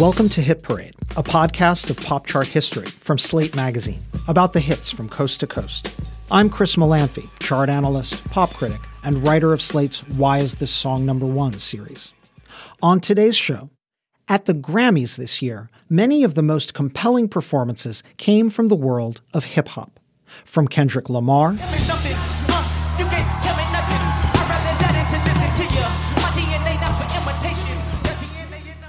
Welcome to Hit Parade, a podcast of pop chart history from Slate Magazine about the hits from coast to coast. I'm Chris Molanphy, chart analyst, pop critic, and writer of Slate's Why Is This Song Number One series. On today's show, at the Grammys this year, many of the most compelling performances came from the world of hip hop. From Kendrick Lamar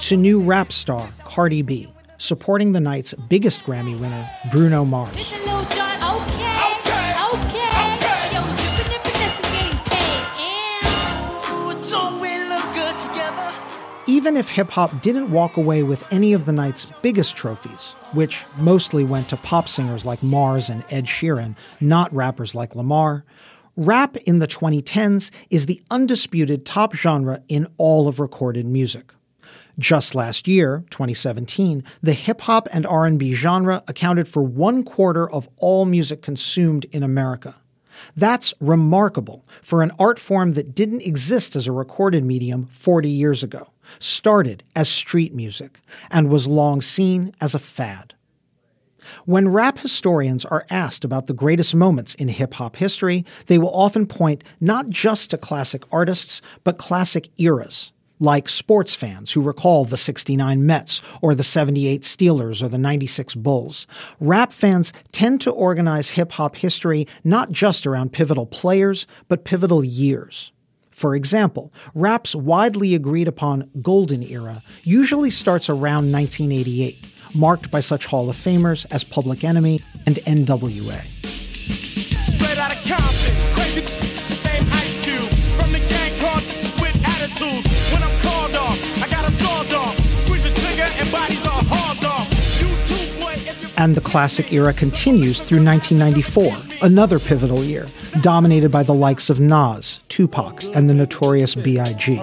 to new rap star Cardi B, supporting the night's biggest Grammy winner, Bruno Mars. Even if hip hop didn't walk away with any of the night's biggest trophies, which mostly went to pop singers like Mars and Ed Sheeran, not rappers like Lamar, rap in the 2010s is the undisputed top genre in all of recorded music. Just last year, 2017, the hip hop and R&B genre accounted for one quarter of all music consumed in America. That's remarkable for an art form that didn't exist as a recorded medium 40 years ago, started as street music, and was long seen as a fad. When rap historians are asked about the greatest moments in hip hop history, they will often point not just to classic artists, but classic eras like sports fans who recall the 69 Mets or the 78 Steelers or the 96 Bulls. Rap fans tend to organize hip hop history not just around pivotal players, but pivotal years. For example, rap's widely agreed upon golden era usually starts around 1988, marked by such Hall of Famers as Public Enemy and NWA. And the classic era continues through 1994, another pivotal year, dominated by the likes of Nas, Tupac, and the notorious B.I.G.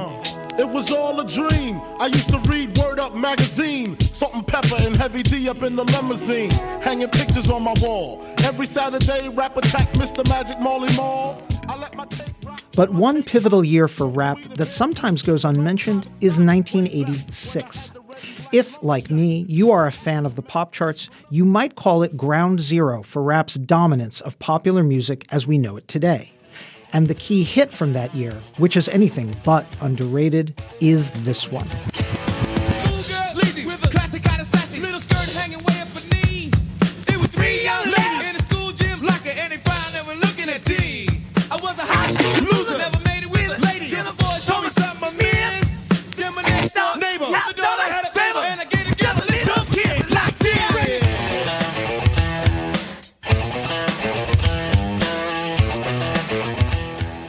It was all a dream. I used to read Word Up magazine, Salt-N-Pepa and heavy D up in the limousine, hanging pictures on my wall. Every Saturday, rap attack Mr. Magic Marley Marl. But one pivotal year for rap that sometimes goes unmentioned is 1986. If, like me, you are a fan of the pop charts, you might call it ground zero for rap's dominance of popular music as we know it today. And the key hit from that year, which is anything but underrated, is this one.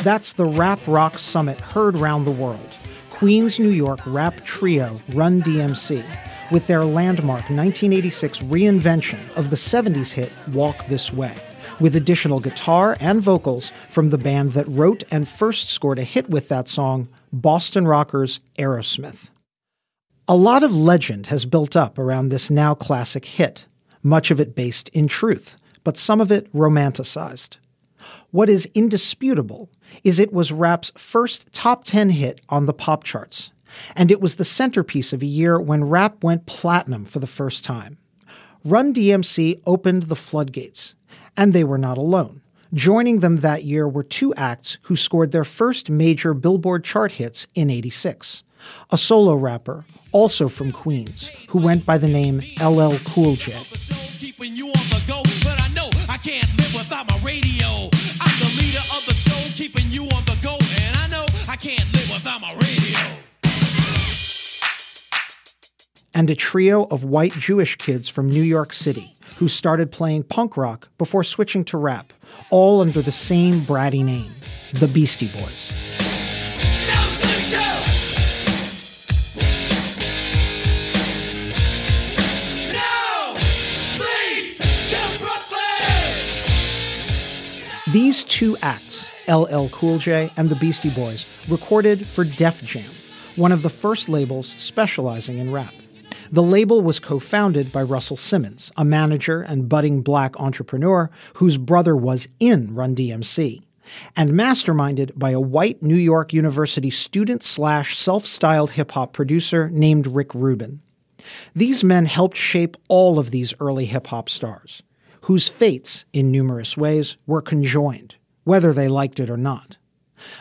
That's the Rap Rock Summit heard round the world. Queens, New York rap trio Run DMC with their landmark 1986 reinvention of the 70s hit Walk This Way, with additional guitar and vocals from the band that wrote and first scored a hit with that song, Boston rockers Aerosmith. A lot of legend has built up around this now classic hit, much of it based in truth, but some of it romanticized. What is indisputable is it was rap's first top 10 hit on the pop charts, and it was the centerpiece of a year when rap went platinum for the first time. Run DMC opened the floodgates, and they were not alone. Joining them that year were two acts who scored their first major Billboard chart hits in 86. A solo rapper, also from Queens, who went by the name LL Cool J. and a trio of white Jewish kids from New York City who started playing punk rock before switching to rap, all under the same bratty name, the Beastie Boys. These two acts, LL Cool J and the Beastie Boys, recorded for Def Jam, one of the first labels specializing in rap. The label was co founded by Russell Simmons, a manager and budding black entrepreneur whose brother was in Run DMC, and masterminded by a white New York University student slash self styled hip hop producer named Rick Rubin. These men helped shape all of these early hip hop stars whose fates, in numerous ways, were conjoined, whether they liked it or not.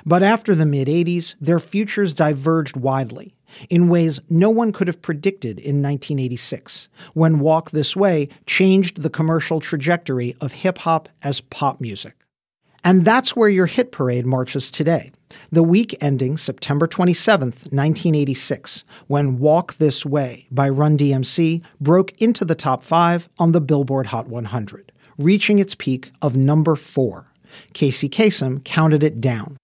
But after the mid 80s, their futures diverged widely in ways no one could have predicted in 1986, when Walk This Way changed the commercial trajectory of hip hop as pop music. And that's where your hit parade marches today. The week ending September 27, 1986, when Walk This Way by Run DMC broke into the top five on the Billboard Hot 100, reaching its peak of number four. Casey Kasem counted it down.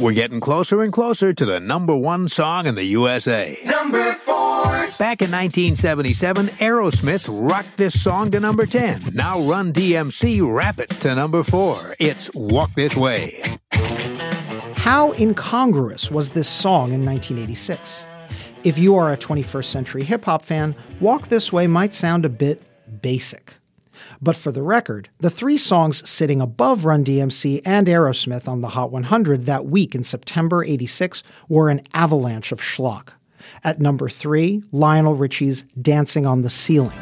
We're getting closer and closer to the number one song in the USA. Number four. Back in 1977, Aerosmith rocked this song to number 10. Now Run DMC rap it to number 4. It's Walk This Way. How incongruous was this song in 1986? If you are a 21st century hip hop fan, Walk This Way might sound a bit basic. But for the record, the three songs sitting above Run DMC and Aerosmith on the Hot 100 that week in September 86 were an avalanche of schlock. At number three, Lionel Richie's Dancing on the Ceiling.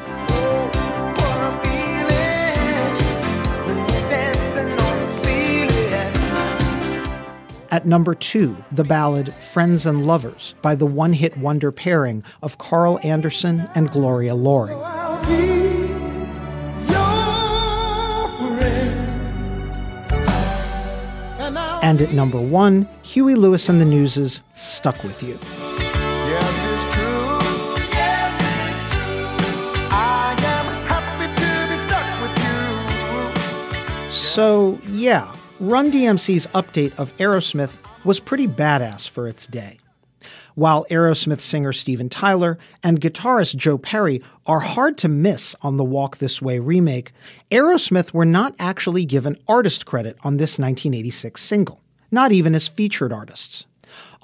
At number two, the ballad Friends and Lovers by the one hit wonder pairing of Carl Anderson and Gloria Loring. And at number one, Huey Lewis and the News's Stuck With You. Yes, it's true. Yes, it's true. I am happy to be stuck with you. So, yeah, Run DMC's update of Aerosmith was pretty badass for its day. While Aerosmith singer Steven Tyler and guitarist Joe Perry are hard to miss on the Walk This Way remake, Aerosmith were not actually given artist credit on this 1986 single, not even as featured artists.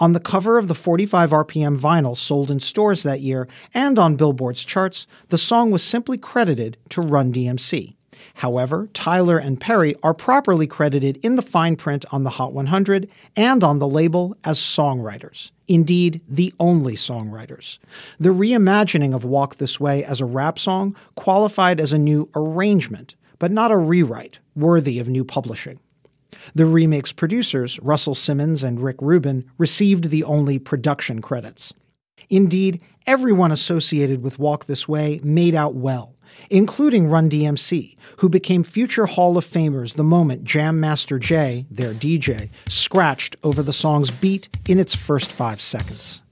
On the cover of the 45 RPM vinyl sold in stores that year and on Billboard's charts, the song was simply credited to Run DMC. However, Tyler and Perry are properly credited in the fine print on the Hot 100 and on the label as songwriters. Indeed, the only songwriters. The reimagining of Walk This Way as a rap song qualified as a new arrangement, but not a rewrite worthy of new publishing. The remake's producers, Russell Simmons and Rick Rubin, received the only production credits. Indeed, everyone associated with Walk This Way made out well including Run DMC, who became future Hall of Famers the moment Jam Master Jay, their DJ, scratched over the song's beat in its first five seconds.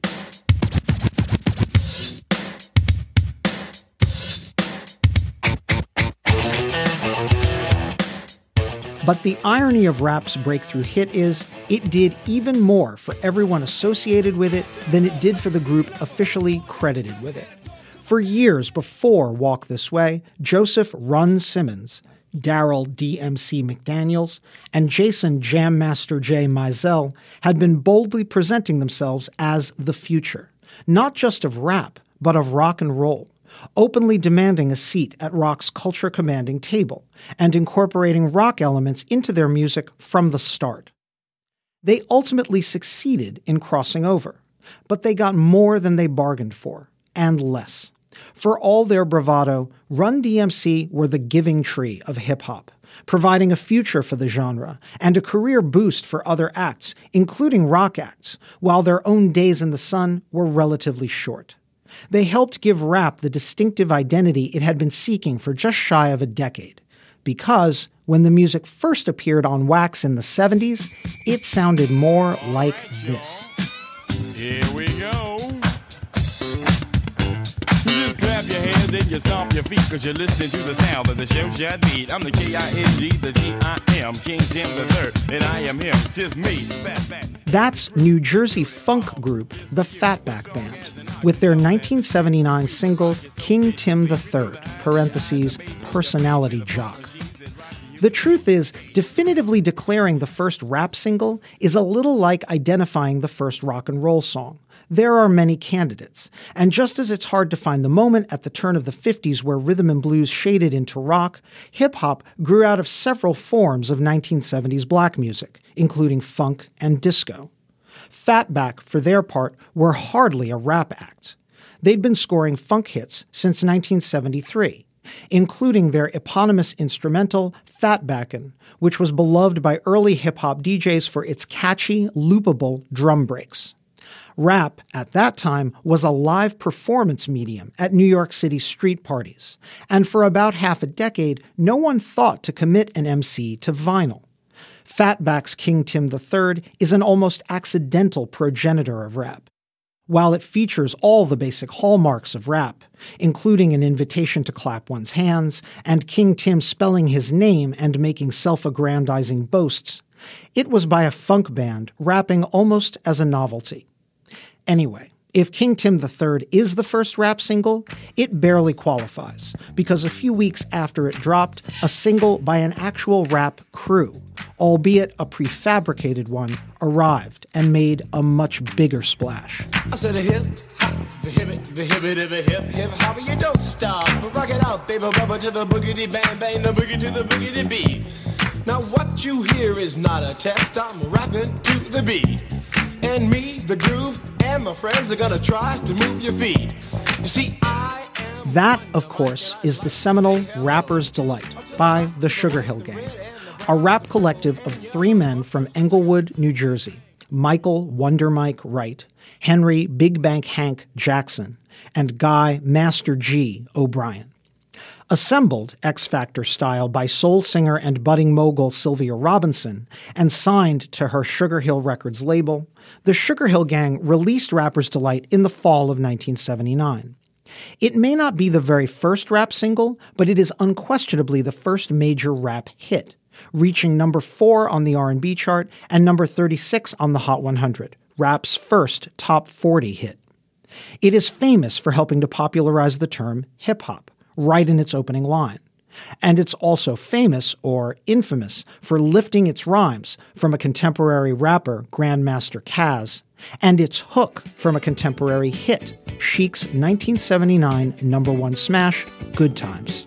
But the irony of rap's breakthrough hit is it did even more for everyone associated with it than it did for the group officially credited with it. For years before Walk This Way, Joseph Run Simmons, Daryl DMC McDaniels, and Jason Jam Master Jay Mizell had been boldly presenting themselves as the future, not just of rap, but of rock and roll, openly demanding a seat at rock's culture commanding table and incorporating rock elements into their music from the start. They ultimately succeeded in crossing over, but they got more than they bargained for, and less. For all their bravado, Run DMC were the giving tree of hip hop, providing a future for the genre and a career boost for other acts, including rock acts, while their own days in the sun were relatively short. They helped give rap the distinctive identity it had been seeking for just shy of a decade. Because when the music first appeared on Wax in the 70s, it sounded more like this. Here we go. Twist and you stomp your feet because you're listening to the sound of the show shot beat. I'm the K-I-N-G, the G-I-M, King Tim the Third, and I am him, just me, That's New Jersey funk group The Fatback Band with their 1979 single King Tim III, parentheses, personality jock. The truth is, definitively declaring the first rap single is a little like identifying the first rock and roll song. There are many candidates, and just as it's hard to find the moment at the turn of the 50s where rhythm and blues shaded into rock, hip hop grew out of several forms of 1970s black music, including funk and disco. Fatback, for their part, were hardly a rap act. They'd been scoring funk hits since 1973 including their eponymous instrumental Fatbackin', which was beloved by early hip hop DJs for its catchy, loopable drum breaks. Rap, at that time, was a live performance medium at New York City street parties, and for about half a decade, no one thought to commit an MC to vinyl. Fatback's King Tim III is an almost accidental progenitor of rap. While it features all the basic hallmarks of rap, including an invitation to clap one's hands and King Tim spelling his name and making self aggrandizing boasts, it was by a funk band rapping almost as a novelty. Anyway, if King Tim III is the first rap single, it barely qualifies, because a few weeks after it dropped, a single by an actual rap crew, albeit a prefabricated one, arrived and made a much bigger splash. I said a hip the the hip hip you don't stop. Rock it out, baby, rubber to the boogity bang bang, the boogie to the boogity beat. Now what you hear is not a test. I'm rapping to the beat, and me, the groove, and my friends are gonna try to move your feet. You see, I am. That, of course, is the seminal Rapper's Delight by the Sugar Hill Gang, a rap collective of three men from Englewood, New Jersey Michael Wonder Mike Wright, Henry Big Bank Hank Jackson, and Guy Master G O'Brien. Assembled X Factor style by soul singer and budding mogul Sylvia Robinson and signed to her Sugar Hill Records label, the Sugar Hill Gang released Rapper's Delight in the fall of 1979. It may not be the very first rap single, but it is unquestionably the first major rap hit, reaching number 4 on the R&B chart and number 36 on the Hot 100, rap's first top 40 hit. It is famous for helping to popularize the term hip hop, right in its opening line. And it's also famous or infamous for lifting its rhymes from a contemporary rapper, Grandmaster Caz, and its hook from a contemporary hit, Chic's 1979 number one smash, Good Times.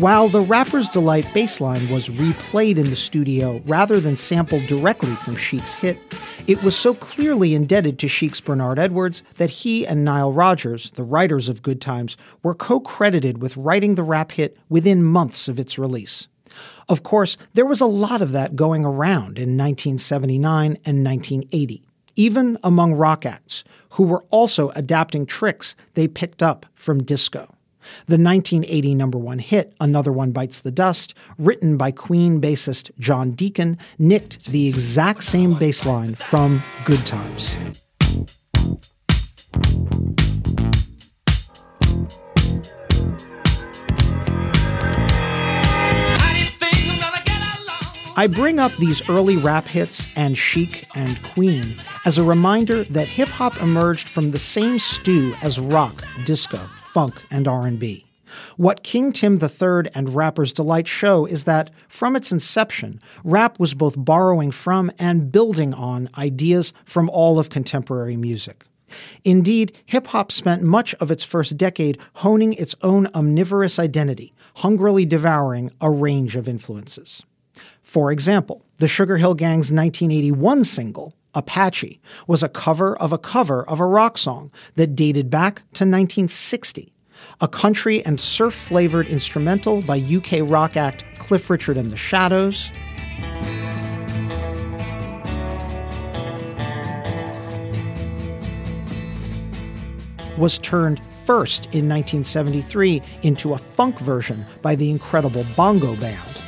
While the Rapper's Delight bassline was replayed in the studio rather than sampled directly from Chic's hit, it was so clearly indebted to Chic's Bernard Edwards that he and Nile Rodgers, the writers of Good Times, were co credited with writing the rap hit within months of its release. Of course, there was a lot of that going around in 1979 and 1980, even among rock acts, who were also adapting tricks they picked up from disco. The 1980 number one hit, Another One Bites the Dust, written by Queen bassist John Deacon, nicked the exact same bass line from Good Times. I bring up these early rap hits and Chic and Queen as a reminder that hip hop emerged from the same stew as rock, disco, funk, and R&B. What King Tim III and Rapper's Delight show is that, from its inception, rap was both borrowing from and building on ideas from all of contemporary music. Indeed, hip hop spent much of its first decade honing its own omnivorous identity, hungrily devouring a range of influences. For example, the Sugar Hill Gang's 1981 single, Apache, was a cover of a cover of a rock song that dated back to 1960. A country and surf flavored instrumental by UK rock act Cliff Richard and the Shadows. Was turned first in 1973 into a funk version by the incredible Bongo Band.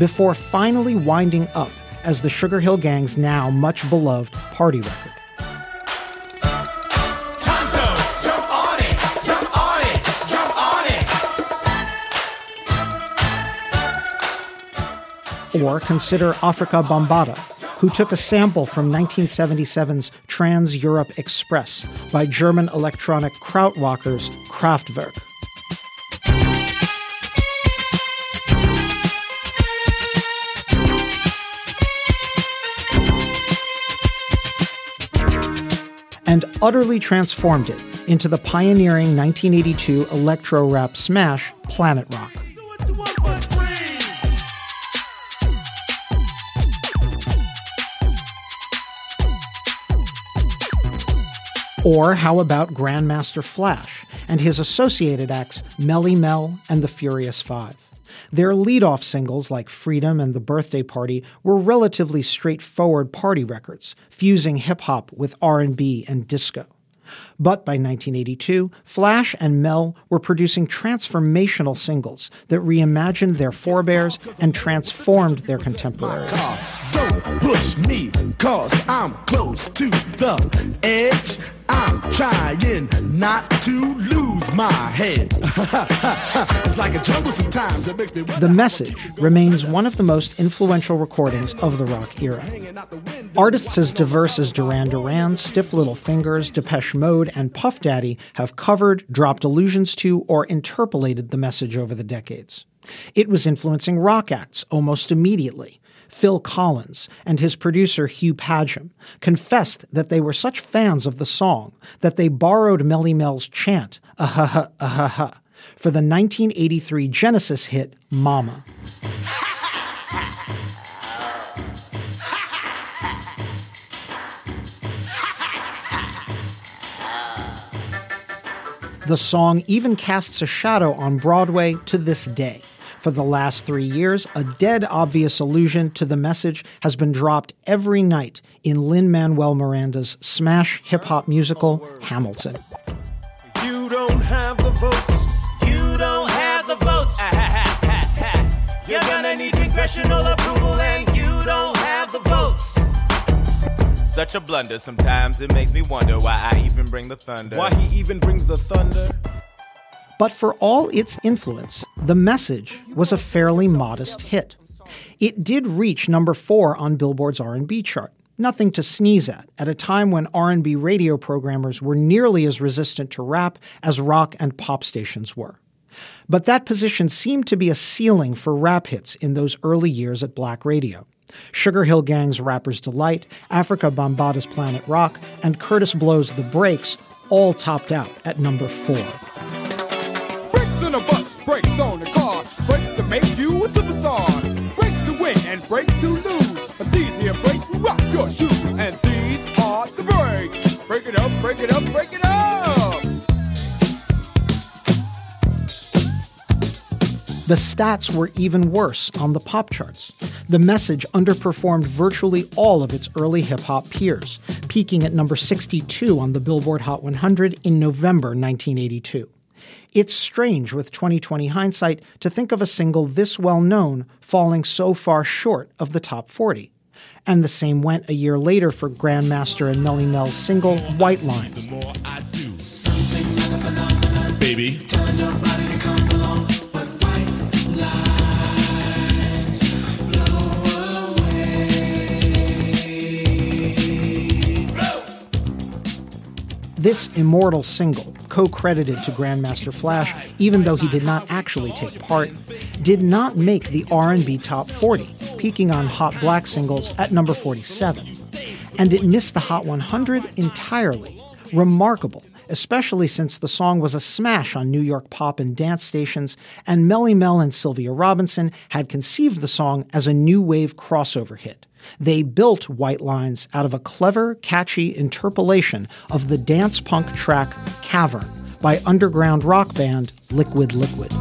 Before finally winding up as the Sugar Hill Gang's now much beloved party record. Or consider Afrika Bambaataa, who took a sample from 1977's Trans Europe Express by German electronic krautrockers Kraftwerk. And utterly transformed it into the pioneering 1982 electro rap smash Planet Rock. Or how about Grandmaster Flash and his associated acts Melle Mel and the Furious Five? Their lead-off singles like Freedom and The Birthday Party were relatively straightforward party records, fusing hip-hop with R&B and disco. But by 1982, Flash and Mel were producing transformational singles that reimagined their forebears and transformed their contemporaries. Don't push me, cause I'm close to the edge. I'm trying not to lose my head. it's like a jungle sometimes. It makes me the Message remains one of the most influential recordings of the rock era. Artists as diverse as Duran Duran, Stiff Little Fingers, Depeche Mode, and Puff Daddy have covered, dropped allusions to, or interpolated the message over the decades. It was influencing rock acts almost immediately. Phil Collins, and his producer Hugh Padgham confessed that they were such fans of the song that they borrowed Melle Mel's chant, ah ha for the 1983 Genesis hit Mama. The song even casts a shadow on Broadway to this day. For the last three years, a dead obvious allusion to the message has been dropped every night in Lin Manuel Miranda's smash hip hop musical, Hamilton. You don't have the votes. You don't have the votes. You're gonna need congressional approval, and you don't. Such a blunder. Sometimes it makes me wonder why I even bring the thunder. Why he even brings the thunder? But for all its influence, the message was a fairly modest hit. It did reach number 4 on Billboard's R&B chart. Nothing to sneeze at at a time when R&B radio programmers were nearly as resistant to rap as rock and pop stations were. But that position seemed to be a ceiling for rap hits in those early years at black radio. Sugar Hill Gang's Rapper's Delight, Afrika Bambaataa's Planet Rock, and Kurtis Blow's The Breaks all topped out at number 4 Breaks in a bus, brakes on the car, brakes to make you a superstar, brakes to win and brakes to lose. But these here brakes rock your shoes, and these are the brakes. Break it up, break it up, break it up. The stats were even worse on the pop charts. The message underperformed virtually all of its early hip hop peers, peaking at number 62 on the Billboard Hot 100 in November 1982. It's strange with 2020 hindsight to think of a single this well known falling so far short of the top 40. And the same went a year later for Grandmaster and Melle Mel's single White Lines. Baby. This immortal single, co-credited to Grandmaster Flash, even though he did not actually take part, did not make the R&B top 40, peaking on Hot Black singles at number 47. And it missed the Hot 100 entirely. Remarkable, especially since the song was a smash on New York pop and dance stations, and Melle Mel and Sylvia Robinson had conceived the song as a new wave crossover hit. They built White Lines out of a clever, catchy interpolation of the dance punk track Cavern by underground rock band Liquid Liquid.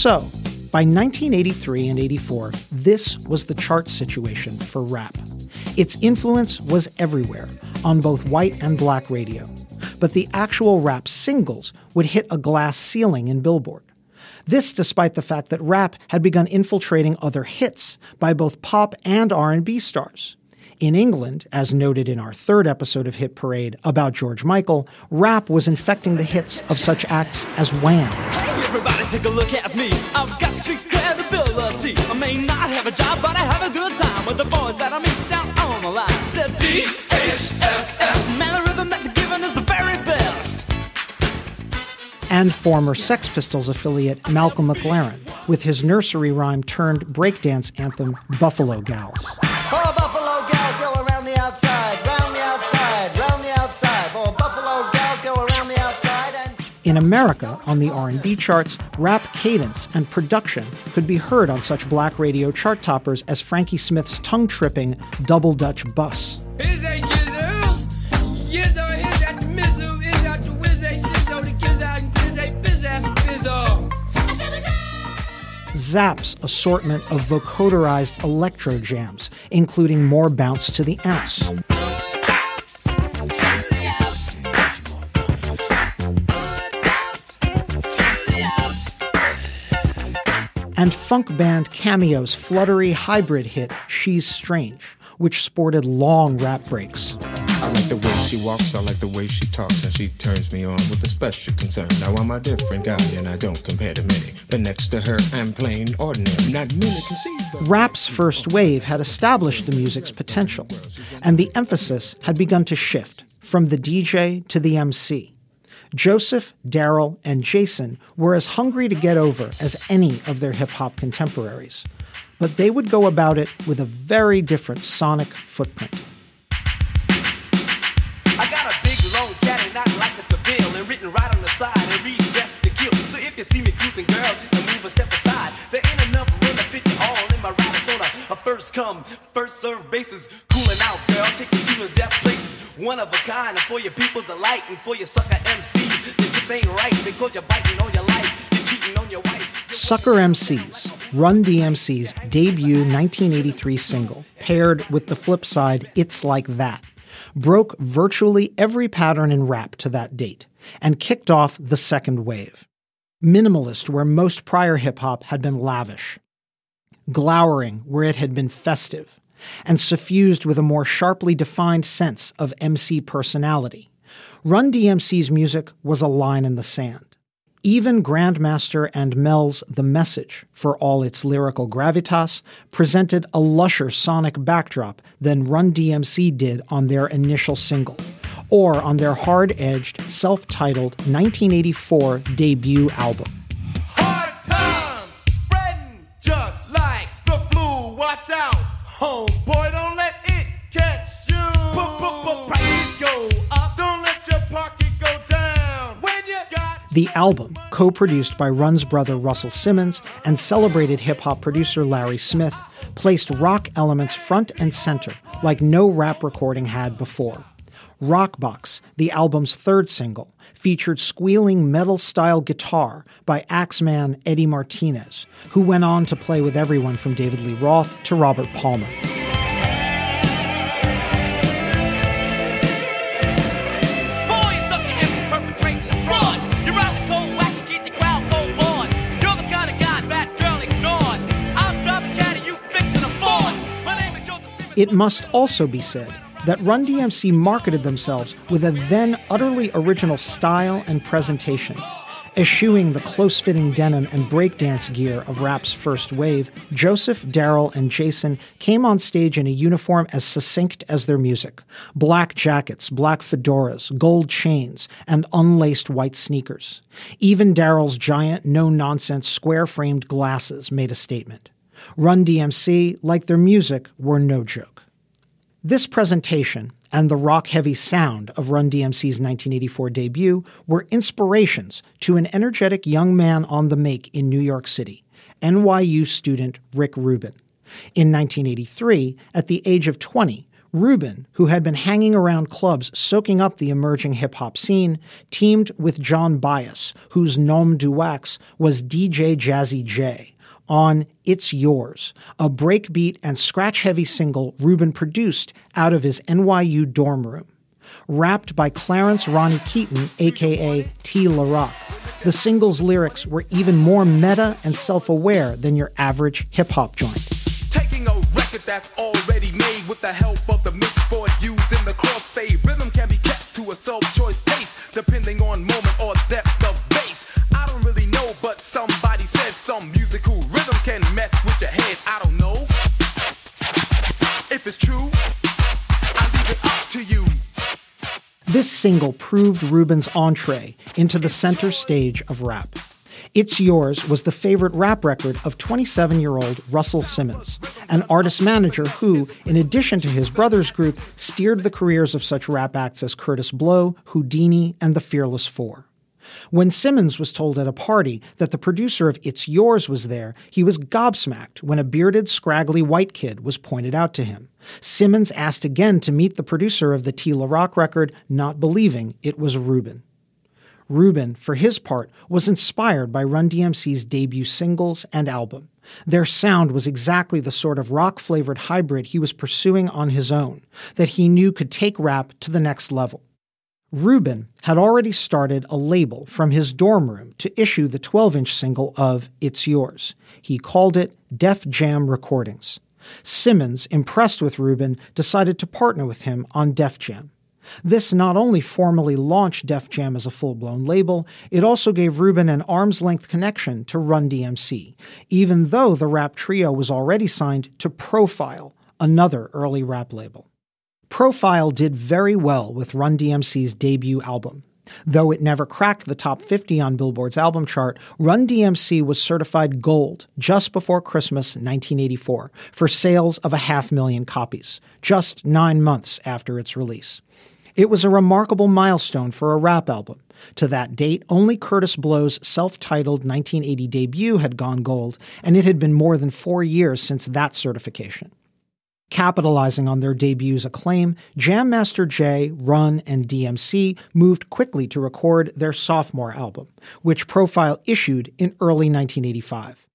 So, by 1983 and 84, this was the chart situation for rap. Its influence was everywhere, on both white and black radio. But the actual rap singles would hit a glass ceiling in Billboard. This despite the fact that rap had begun infiltrating other hits by both pop and R&B stars. In England, as noted in our third episode of Hit Parade about George Michael, rap was infecting the hits of such acts as Wham. Hey, everybody, take a look at me. I've got street credibility. I may not have a job, but I have a good time with the boys that I meet down on the line. Said D-H-S-S. Man, the rhythm that they're is the very best. And former Sex Pistols affiliate Malcolm McLaren with his nursery rhyme turned breakdance anthem Buffalo Gals. In America, on the R&B charts, rap cadence and production could be heard on such black radio chart toppers as Frankie Smith's tongue-tripping Double Dutch Bus. Zapp's assortment of vocoderized electro jams, including more bounce to the ounce. and funk band Cameo's fluttery hybrid hit She's Strange, which sported long rap breaks. She walks, I like the way she talks, and she turns me on with a special concern. Now I'm a different guy, and I don't compare to many. But next to her, I'm plain ordinary. Not many can see. Rap's first wave had established the music's potential, and the emphasis had begun to shift from the DJ to the MC. Joseph, Daryl, and Jason were as hungry to get over as any of their hip hop contemporaries, but they would go about it with a very different sonic footprint. You see me cruising, girl, just to move a step aside. There ain't enough room to fit you all in my ride. It's on a, a first come, first serve basis. Cooling out, girl, take you to the death places. One of a kind, and for your people's delight, and for your sucker MC, that just ain't right because you're biting on your life, you're cheating on your wife. Sucker MCs, Run DMC's debut 1983 single, paired with the flip side It's Like That, broke virtually every pattern in rap to that date and kicked off the second wave. Minimalist, where most prior hip hop had been lavish, glowering, where it had been festive, and suffused with a more sharply defined sense of MC personality. Run DMC's music was a line in the sand. Even Grandmaster and Mel's The Message, for all its lyrical gravitas, presented a lusher sonic backdrop than Run DMC did on their initial single, or on their hard edged, self titled 1984 debut album. Hard times spreading just like the flu. Watch out, homeboy, don't let it catch you. Put, put, put prices go up. Don't let your pocket go down. When you got The album, co produced by Run's brother Russell Simmons and celebrated hip hop producer Larry Smith, placed rock elements front and center like no rap recording had before. Rockbox, the album's third single, featured squealing metal style guitar by Axeman Eddie Martinez, who went on to play with everyone from David Lee Roth to Robert Palmer. Boy, you suck your MC perpetrating a fraud. You're out the cold whack and keep the crowd cold on. You're the kind of guy that girl ignored. I'm driving caddy, you fixing a Ford. My name is Joseph Simmons. It must also be said that Run DMC marketed themselves with a then utterly original style and presentation. Eschewing the close fitting denim and breakdance gear of rap's first wave, Joseph, Daryl, and Jason came on stage in a uniform as succinct as their music black jackets, black fedoras, gold chains, and unlaced white sneakers. Even Daryl's giant, no nonsense, square framed glasses made a statement. Run DMC, like their music, were no joke. This presentation and the rock heavy sound of Run DMC's 1984 debut were inspirations to an energetic young man on the make in New York City, NYU student Rick Rubin. In 1983, at the age of 20, Rubin, who had been hanging around clubs soaking up the emerging hip hop scene, teamed with John Byas, whose nom de wax was DJ Jazzy Jay, on It's Yours, a breakbeat and scratch heavy single Rubin produced out of his NYU dorm room. Rapped by Clarence Ronnie Keaton, aka T. La Rock, the single's lyrics were even more meta and self aware than your average hip hop joint. Taking a record that's already made with the help of the used in the crossfade. Rhythm can be kept to a self choice pace, depending on moment or depth single proved Rubin's entree into the center stage of rap. It's Yours was the favorite rap record of 27 year old Russell Simmons, an artist manager who, in addition to his brother's group, steered the careers of such rap acts as Kurtis Blow, Whodini, and the Fearless Four. When Simmons was told at a party that the producer of It's Yours was there, he was gobsmacked when a bearded, scraggly white kid was pointed out to him. Simmons asked again to meet the producer of the T La Rock record, not believing it was Rubin. Rubin, for his part, was inspired by Run DMC's debut singles and album. Their sound was exactly the sort of rock flavored hybrid he was pursuing on his own, that he knew could take rap to the next level. Rubin had already started a label from his dorm room to issue the 12 inch single of It's Yours. He called it Def Jam Recordings. Simmons, impressed with Rubin, decided to partner with him on Def Jam. This not only formally launched Def Jam as a full blown label, it also gave Rubin an arm's length connection to Run DMC, even though the rap trio was already signed to Profile, another early rap label. Profile did very well with Run DMC's debut album. Though it never cracked the top 50 on Billboard's album chart, Run DMC was certified gold just before Christmas 1984 for sales of a half million copies, just nine months after its release. It was a remarkable milestone for a rap album. To that date, only Kurtis Blow's self titled 1980 debut had gone gold, and it had been more than four years since that certification. Capitalizing on their debut's acclaim, Jam Master Jay, Run, and DMC moved quickly to record their sophomore album, which Profile issued in early 1985.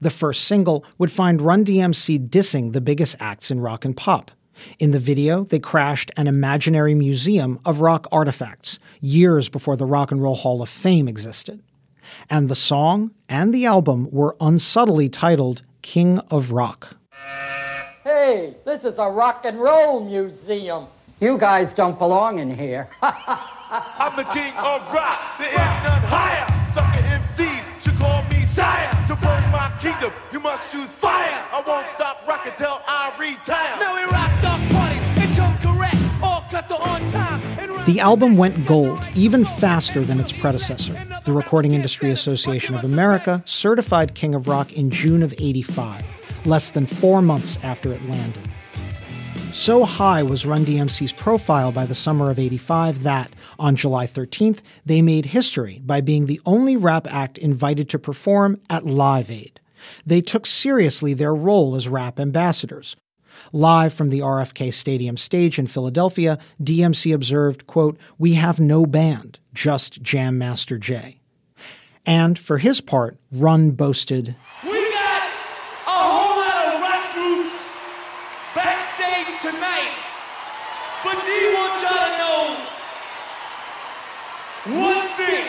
The first single would find Run DMC dissing the biggest acts in rock and pop. In the video, they crashed an imaginary museum of rock artifacts, years before the Rock and Roll Hall of Fame existed. And the song and the album were unsubtly titled King of Rock. Hey, this is a rock and roll museum. You guys don't belong in here. I'm the king of rock. There is none higher. Sucker MCs should call me sire. To burn my kingdom, you must choose fire. I won't stop rocking till I retire. Now we rock the party and come correct. All cuts are on time. The album went gold even faster than its predecessor. The Recording Industry Association of America certified King of Rock in June of 85, less than four months after it landed. So high was Run DMC's profile by the summer of 85 that, on July 13th, they made history by being the only rap act invited to perform at Live Aid. They took seriously their role as rap ambassadors. Live from the RFK Stadium stage in Philadelphia, DMC observed, quote, We have no band, just Jam Master Jay. And for his part, Run boasted, We got a whole lot of rock groups backstage tonight. But do you want y'all to know one thing?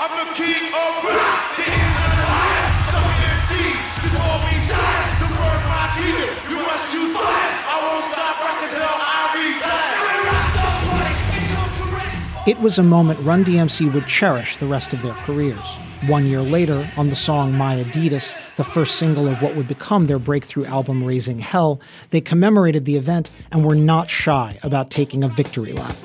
I'm the king of rock. There is none higher. Some MCs should call me sire. To burn my kingdom, you must choose fire. I won't stop rocking till I retire. Now we rock the party and come correct. It was a moment Run DMC would cherish the rest of their careers. One year later, on the song My Adidas, the first single of what would become their breakthrough album Raising Hell, they commemorated the event and were not shy about taking a victory lap.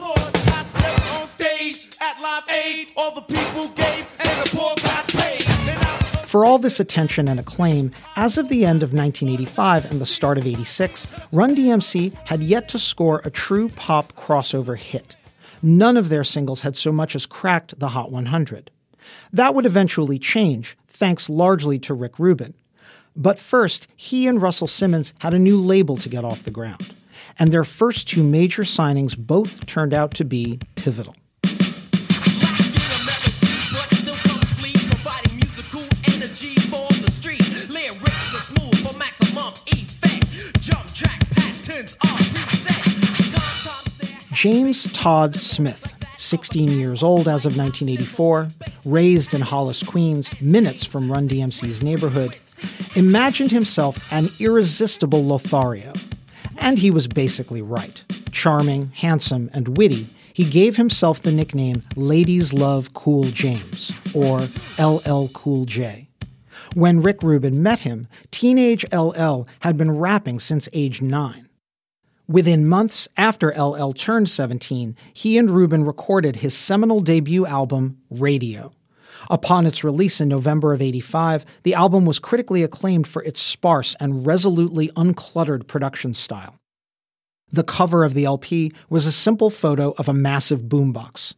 For all this attention and acclaim, as of the end of 1985 and the start of 86, Run DMC had yet to score a true pop crossover hit. None of their singles had so much as cracked the Hot 100. That would eventually change, thanks largely to Rick Rubin. But first, he and Russell Simmons had a new label to get off the ground. And their first two major signings both turned out to be pivotal. James Todd Smith, 16 years old as of 1984, raised in Hollis, Queens, minutes from Run DMC's neighborhood, imagined himself an irresistible Lothario. And he was basically right. Charming, handsome, and witty, he gave himself the nickname Ladies Love Cool James, or LL Cool J. When Rick Rubin met him, teenage LL had been rapping since age nine. Within months after LL turned 17, he and Rubin recorded his seminal debut album, Radio. Upon its release in November of 85, the album was critically acclaimed for its sparse and resolutely uncluttered production style. The cover of the LP was a simple photo of a massive boombox.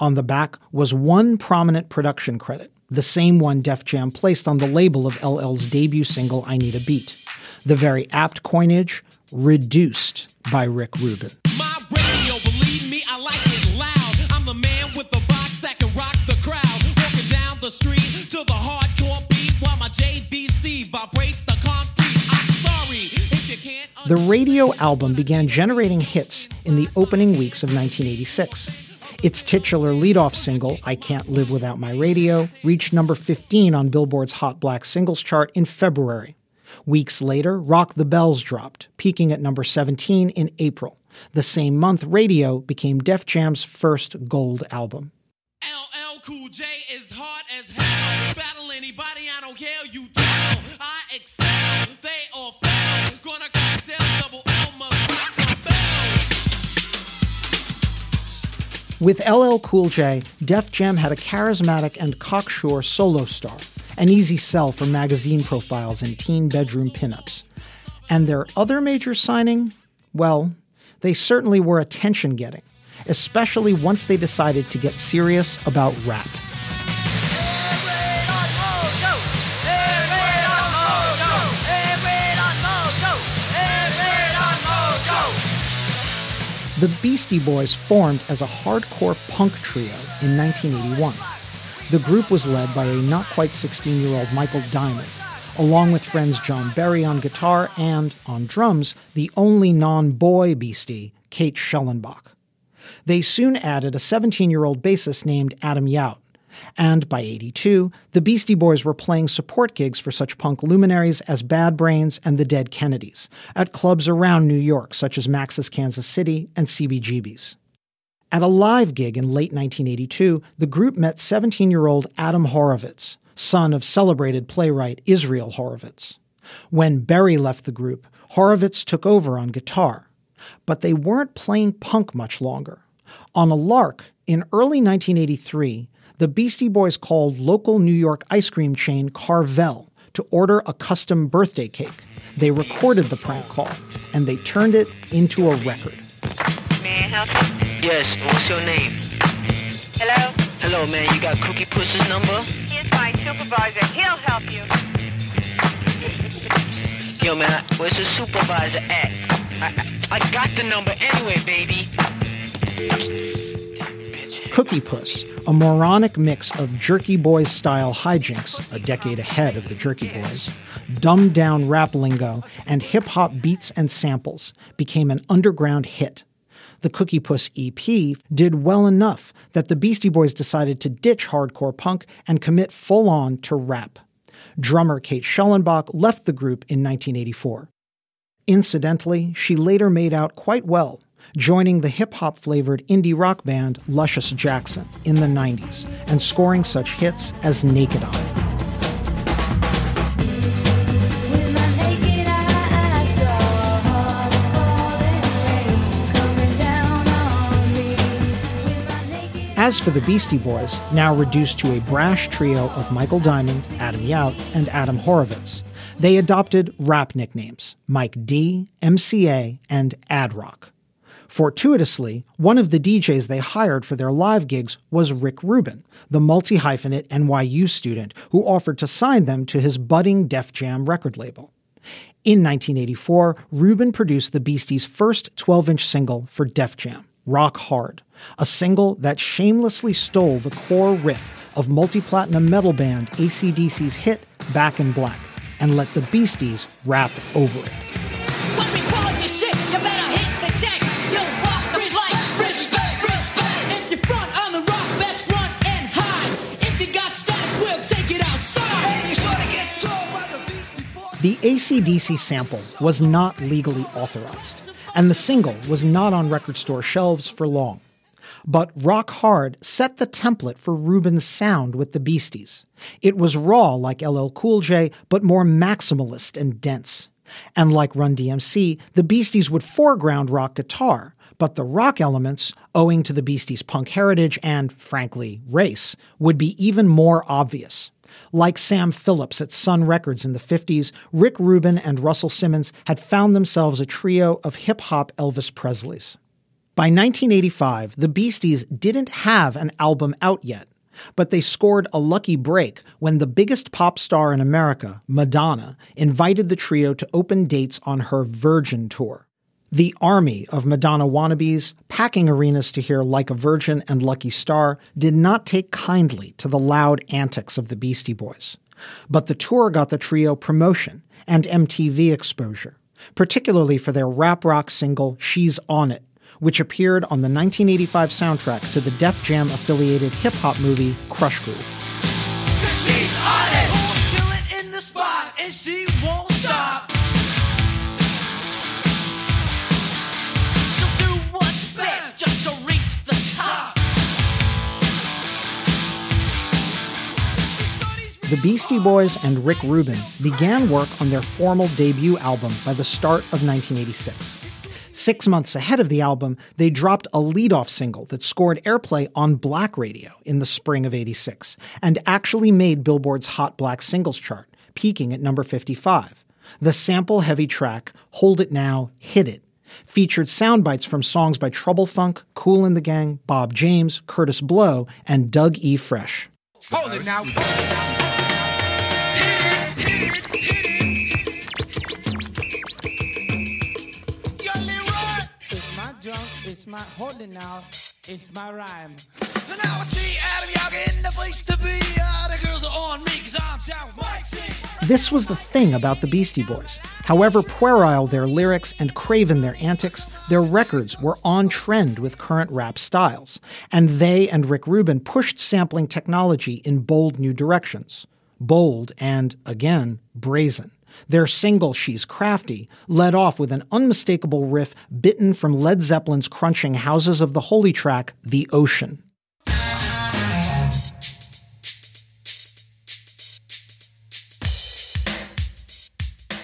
On the back was one prominent production credit, the same one Def Jam placed on the label of LL's debut single, I Need a Beat. The very apt coinage, Reduced by Rick Rubin. My radio, believe me, I like it loud. I'm the man with the box that can rock the crowd. Walking down the street to the hardcore beat while my JVC vibrates the concrete. I'm sorry if you can't. The radio album began generating hits in the opening weeks of 1986. Its titular leadoff single, I Can't Live Without My Radio, reached number 15 on Billboard's Hot Black Singles chart in February. Weeks later, Rock the Bells dropped, peaking at number 17 in April. The same month, Radio became Def Jam's first gold album. LL Cool J is hard as hell. Battle anybody, I don't care. You tell. I excel. They all fail. Gonna sales double L must rock the bells. With LL Cool J, Def Jam had a charismatic and cocksure solo star, an easy sell for magazine profiles and teen bedroom pinups. And their other major signing? Well, they certainly were attention getting, especially once they decided to get serious about rap. The Beastie Boys formed as a hardcore punk trio in 1981. The group was led by a not quite 16 year old Michael Diamond, along with friends John Berry on guitar and, on drums, the only non boy Beastie, Kate Schellenbach. They soon added a 17 year old bassist named Adam Yauch. And by 82, the Beastie Boys were playing support gigs for such punk luminaries as Bad Brains and the Dead Kennedys at clubs around New York, such as Max's Kansas City and CBGB's. At a live gig in late 1982, the group met 17 year old Adam Horovitz, son of celebrated playwright Israel Horovitz. When Berry left the group, Horovitz took over on guitar. But they weren't playing punk much longer. On a lark, in early 1983, the Beastie Boys called local New York ice cream chain Carvel to order a custom birthday cake. They recorded the prank call, and they turned it into a record. May I help you? Yes, what's your name? Hello? Hello, man, you got Cookie Puss's number? Here's my supervisor. He'll help you. Yo, man, where's the supervisor at? I, I, I got the number anyway, baby. Cookie Puss, a moronic mix of Jerky Boys style hijinks, a decade ahead of the Jerky Boys, dumbed down rap lingo, and hip hop beats and samples, became an underground hit. The Cookie Puss EP did well enough that the Beastie Boys decided to ditch hardcore punk and commit full on to rap. Drummer Kate Schellenbach left the group in 1984. Incidentally, she later made out quite well joining the hip hop flavored indie rock band Luscious Jackson in the 90s and scoring such hits as Naked Eye. As for the Beastie Boys, now reduced to a brash trio of Michael Diamond, Adam Yauch, and Adam Horovitz, they adopted rap nicknames Mike D, MCA, and Ad Rock. Fortuitously, one of the DJs they hired for their live gigs was Rick Rubin, the multi hyphenate NYU student who offered to sign them to his budding Def Jam record label. In 1984, Rubin produced the Beasties' first 12 inch single for Def Jam, Rock Hard, a single that shamelessly stole the core riff of multi platinum metal band AC/DC's hit Back in Black and let the Beasties rap over it. The ACDC sample was not legally authorized, and the single was not on record store shelves for long. But Rock Hard set the template for Rubin's sound with the Beasties. It was raw like LL Cool J, but more maximalist and dense. And like Run DMC, the Beasties would foreground rock guitar, but the rock elements, owing to the Beasties' punk heritage and, frankly, race, would be even more obvious. Like Sam Phillips at Sun Records in the 50s, Rick Rubin and Russell Simmons had found themselves a trio of hip hop Elvis Presleys. By 1985, the Beasties didn't have an album out yet, but they scored a lucky break when the biggest pop star in America, Madonna, invited the trio to open dates on her Virgin tour. The army of Madonna wannabes, packing arenas to hear Like a Virgin and Lucky Star, did not take kindly to the loud antics of the Beastie Boys. But the tour got the trio promotion and MTV exposure, particularly for their rap rock single She's On It, which appeared on the 1985 soundtrack to the Def Jam affiliated hip hop movie Krush Groove. She's on it. Chilling in the spot and she won't stop. She'll do what's best just to reach the top. The Beastie Boys and Rick Rubin began work on their formal debut album by the start of 1986. Six months ahead of the album, they dropped a lead-off single that scored airplay on black radio in the spring of 86 and actually made Billboard's Hot Black Singles chart, peaking at number 55. The sample heavy track, Hold It Now, Hit It, featured sound bites from songs by Trouble Funk, Kool and the Gang, Bob James, Kurtis Blow, and Doug E. Fresh. Hold it now. It's it's my holding now, it's my rhyme. Now I see Adam Yaga in the place to be. Uh, the girls are on me because I'm down with my team. This was the thing about the Beastie Boys. However puerile their lyrics and craven their antics, their records were on trend with current rap styles, and they and Rick Rubin pushed sampling technology in bold new directions. Bold and, again, brazen. Their single, She's Crafty, led off with an unmistakable riff bitten from Led Zeppelin's crunching Houses of the Holy track, The Ocean.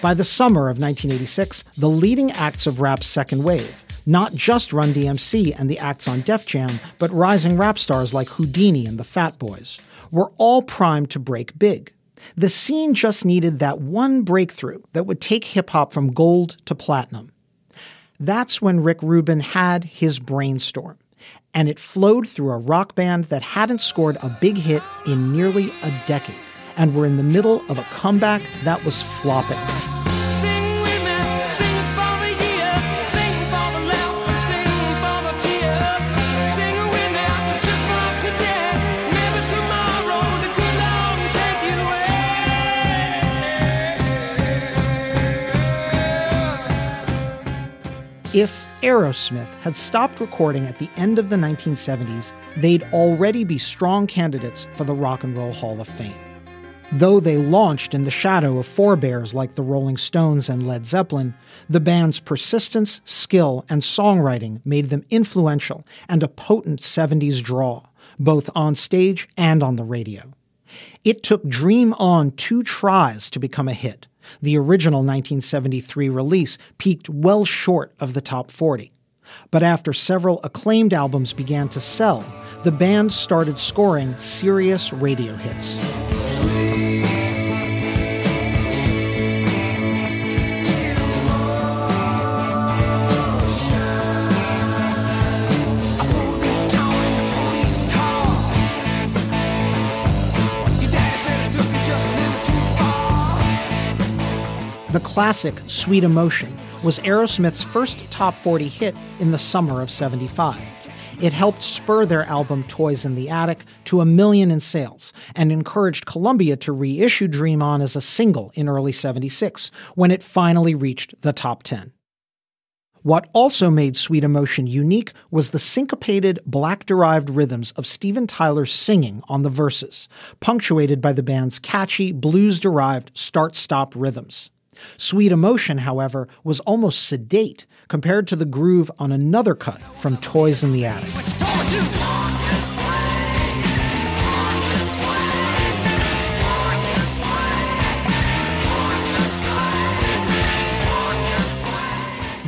By the summer of 1986, the leading acts of rap's second wave, not just Run DMC and the acts on Def Jam, but rising rap stars like Whodini and the Fat Boys, were all primed to break big. The scene just needed that one breakthrough that would take hip hop from gold to platinum. That's when Rick Rubin had his brainstorm, and it flowed through a rock band that hadn't scored a big hit in nearly a decade and were in the middle of a comeback that was flopping. If Aerosmith had stopped recording at the end of the 1970s, they'd already be strong candidates for the Rock and Roll Hall of Fame. Though they launched in the shadow of forebears like the Rolling Stones and Led Zeppelin, the band's persistence, skill, and songwriting made them influential and a potent 70s draw, both on stage and on the radio. It took Dream On two tries to become a hit. The original 1973 release peaked well short of the top 40. But after several acclaimed albums began to sell, the band started scoring serious radio hits. The classic Sweet Emotion was Aerosmith's first top 40 hit in the summer of 75. It helped spur their album Toys in the Attic to a million in sales and encouraged Columbia to reissue Dream On as a single in early 76 when it finally reached the top 10. What also made Sweet Emotion unique was the syncopated, black derived rhythms of Steven Tyler's singing on the verses, punctuated by the band's catchy, blues derived start stop rhythms. Sweet Emotion, however, was almost sedate compared to the groove on another cut from Toys in the Attic.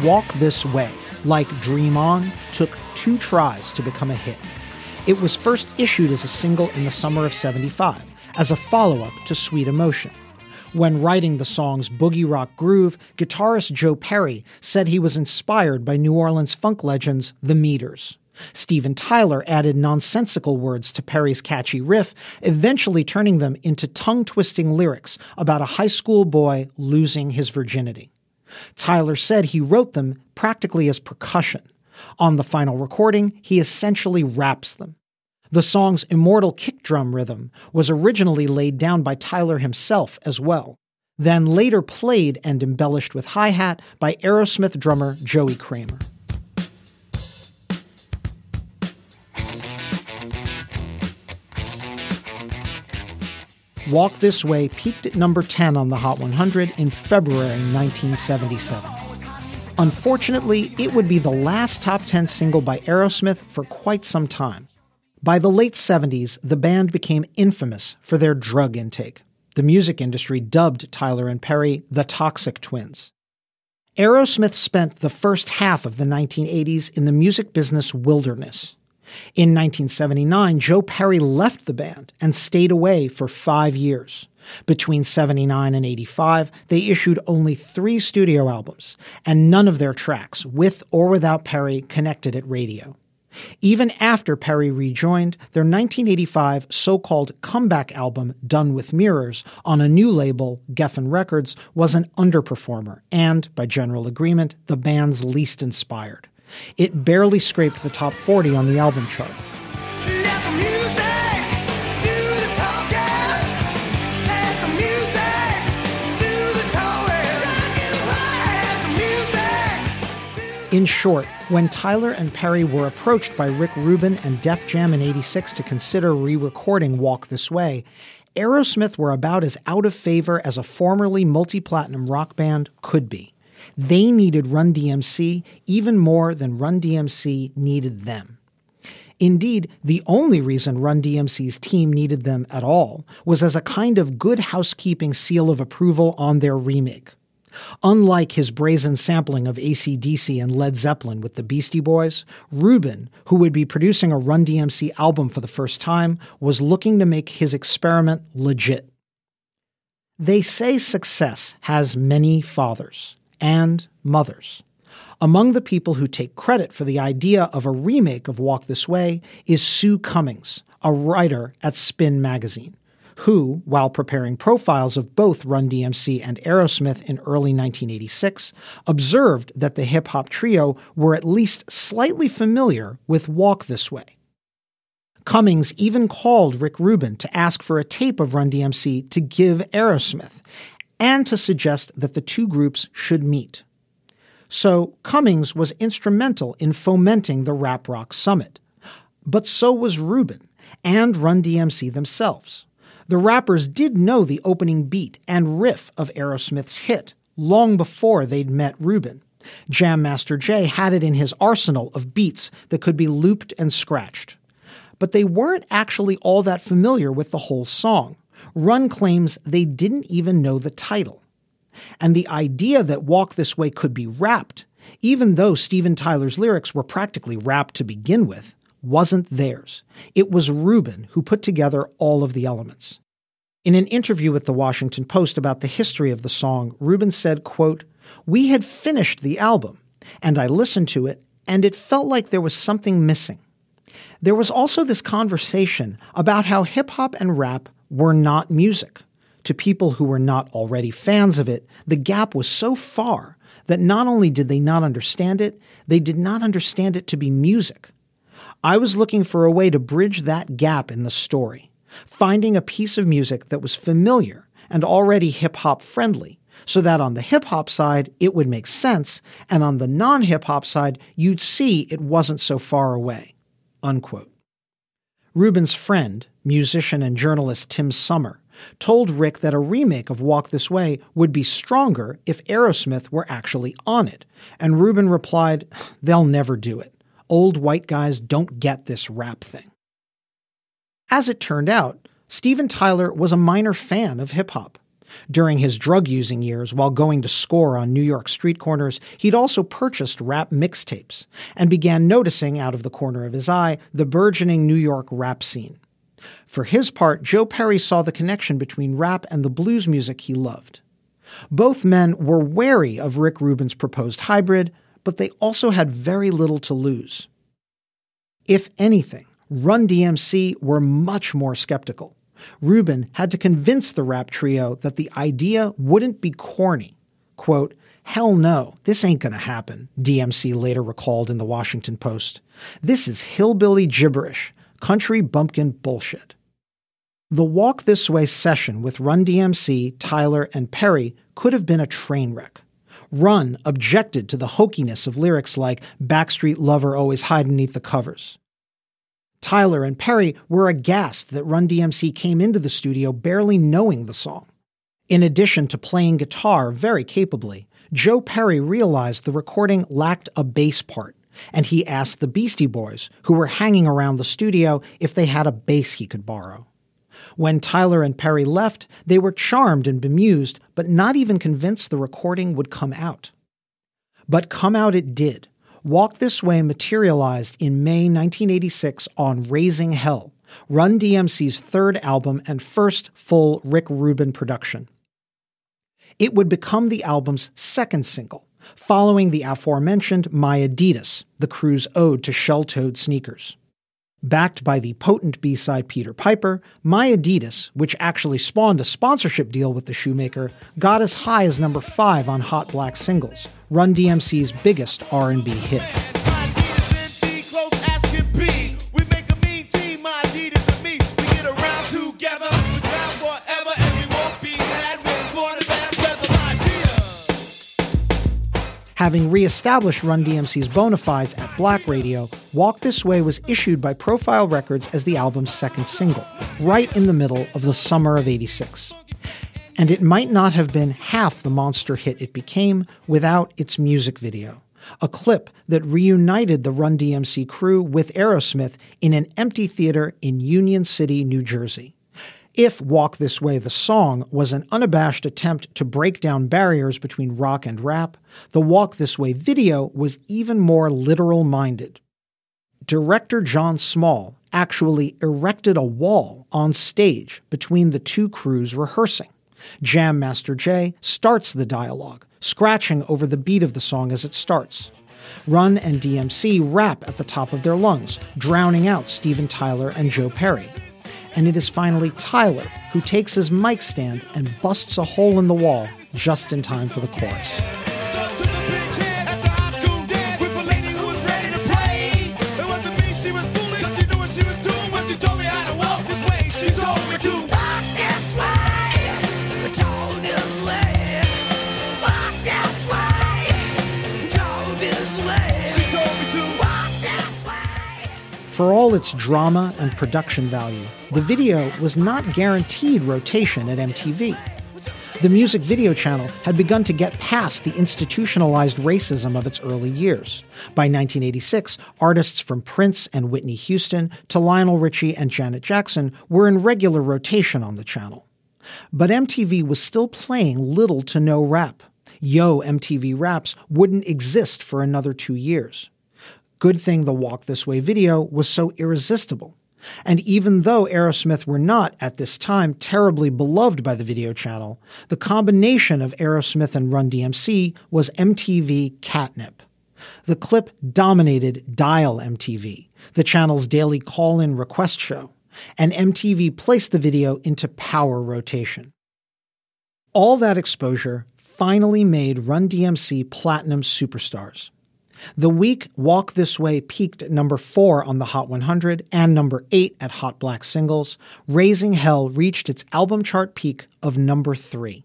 Walk This Way, like Dream On, took two tries to become a hit. It was first issued as a single in the summer of 75, as a follow up to Sweet Emotion. When writing the song's boogie rock groove, guitarist Joe Perry said he was inspired by New Orleans funk legends The Meters. Steven Tyler added nonsensical words to Perry's catchy riff, eventually turning them into tongue twisting lyrics about a high school boy losing his virginity. Tyler said he wrote them practically as percussion. On the final recording, he essentially raps them. The song's immortal kick drum rhythm was originally laid down by Tyler himself as well, then later played and embellished with hi hat by Aerosmith drummer Joey Kramer. Walk This Way peaked at number 10 on the Hot 100 in February 1977. Unfortunately, it would be the last top 10 single by Aerosmith for quite some time. By the late 70s, the band became infamous for their drug intake. The music industry dubbed Tyler and Perry the Toxic Twins. Aerosmith spent the first half of the 1980s in the music business wilderness. In 1979, Joe Perry left the band and stayed away for five years. Between 79 and 85, they issued only three studio albums, and none of their tracks, with or without Perry, connected at radio. Even after Perry rejoined, their 1985 so called comeback album, Done with Mirrors, on a new label, Geffen Records, was an underperformer and, by general agreement, the band's least inspired. It barely scraped the top 40 on the album chart. In short, when Tyler and Perry were approached by Rick Rubin and Def Jam in 86 to consider re recording Walk This Way, Aerosmith were about as out of favor as a formerly multi platinum rock band could be. They needed Run DMC even more than Run DMC needed them. Indeed, the only reason Run DMC's team needed them at all was as a kind of good housekeeping seal of approval on their remake. Unlike his brazen sampling of AC/DC and Led Zeppelin with the Beastie Boys, Rubin, who would be producing a Run DMC album for the first time, was looking to make his experiment legit. They say success has many fathers and mothers. Among the people who take credit for the idea of a remake of Walk This Way is Sue Cummings, a writer at Spin magazine who, while preparing profiles of both Run DMC and Aerosmith in early 1986, observed that the hip hop trio were at least slightly familiar with Walk This Way. Cummings even called Rick Rubin to ask for a tape of Run DMC to give Aerosmith and to suggest that the two groups should meet. So Cummings was instrumental in fomenting the Rap Rock Summit. But so was Rubin and Run DMC themselves. The rappers did know the opening beat and riff of Aerosmith's hit long before they'd met Rubin. Jam Master Jay had it in his arsenal of beats that could be looped and scratched. But they weren't actually all that familiar with the whole song. Run claims they didn't even know the title. And the idea that Walk This Way could be rapped, even though Steven Tyler's lyrics were practically rapped to begin with, wasn't theirs. It was Rubin who put together all of the elements. In an interview with the Washington Post about the history of the song, Rubin said, quote, "We had finished the album, and I listened to it, and it felt like there was something missing. There was also this conversation about how hip hop and rap were not music. To people who were not already fans of it, the gap was so far that not only did they not understand it, they did not understand it to be music. I was looking for a way to bridge that gap in the story, finding a piece of music that was familiar and already hip hop friendly, so that on the hip hop side it would make sense, and on the non hip hop side you'd see it wasn't so far away. Unquote. Rubin's friend, musician and journalist Tim Sommer, told Rick that a remake of Walk This Way would be stronger if Aerosmith were actually on it. And Rubin replied, They'll never do it. Old white guys don't get this rap thing. As it turned out, Steven Tyler was a minor fan of hip hop. During his drug using years while going to score on New York street corners, he'd also purchased rap mixtapes and began noticing out of the corner of his eye the burgeoning New York rap scene. For his part, Joe Perry saw the connection between rap and the blues music he loved. Both men were wary of Rick Rubin's proposed hybrid, but they also had very little to lose. If anything, Run DMC were much more skeptical. Rubin had to convince the rap trio that the idea wouldn't be corny. Quote, Hell no, this ain't gonna happen, DMC later recalled in the Washington Post. This is hillbilly gibberish, country bumpkin bullshit. The Walk This Way session with Run DMC, Tyler, and Perry could have been a train wreck. Run objected to the hokiness of lyrics like Backstreet Lover always hide beneath the covers. Tyler and Perry were aghast that Run DMC came into the studio barely knowing the song. In addition to playing guitar very capably, Joe Perry realized the recording lacked a bass part, and he asked the Beastie Boys, who were hanging around the studio, if they had a bass he could borrow. When Tyler and Perry left, they were charmed and bemused, but not even convinced the recording would come out. But come out it did, Walk This Way materialized in May 1986 on Raising Hell, Run DMC's third album and first full Rick Rubin production. It would become the album's second single, following the aforementioned My Adidas, the crew's ode to shell toed sneakers. Backed by the potent B side Peter Piper, My Adidas, which actually spawned a sponsorship deal with the shoemaker, got as high as number 5 on Hot Black Singles, Run DMC's biggest R&B hit. Having re-established Run DMC's bona fides at Black Radio, Walk This Way was issued by Profile Records as the album's second single, right in the middle of the summer of 86. And it might not have been half the monster hit it became without its music video, a clip that reunited the Run DMC crew with Aerosmith in an empty theater in Union City, New Jersey. If Walk This Way, the song, was an unabashed attempt to break down barriers between rock and rap, the Walk This Way video was even more literal minded. Director Jon Small actually erected a wall on stage between the two crews rehearsing. Jam Master Jay starts the dialogue, scratching over the beat of the song as it starts. Run and DMC rap at the top of their lungs, drowning out Steven Tyler and Joe Perry and it is finally Tyler who takes his mic stand and busts a hole in the wall just in time for the chorus. For all its drama and production value, the video was not guaranteed rotation at MTV. The music video channel had begun to get past the institutionalized racism of its early years. By 1986, artists from Prince and Whitney Houston to Lionel Richie and Janet Jackson were in regular rotation on the channel. But MTV was still playing little to no rap. Yo MTV Raps wouldn't exist for another two years. Good thing the Walk This Way video was so irresistible. And even though Aerosmith were not, at this time, terribly beloved by the video channel, the combination of Aerosmith and Run DMC was MTV catnip. The clip dominated Dial MTV, the channel's daily call in request show, and MTV placed the video into power rotation. All that exposure finally made Run DMC platinum superstars. The week Walk This Way peaked at number 4 on the Hot 100 and number 8 at Hot Black Singles, Raising Hell reached its album chart peak of number 3.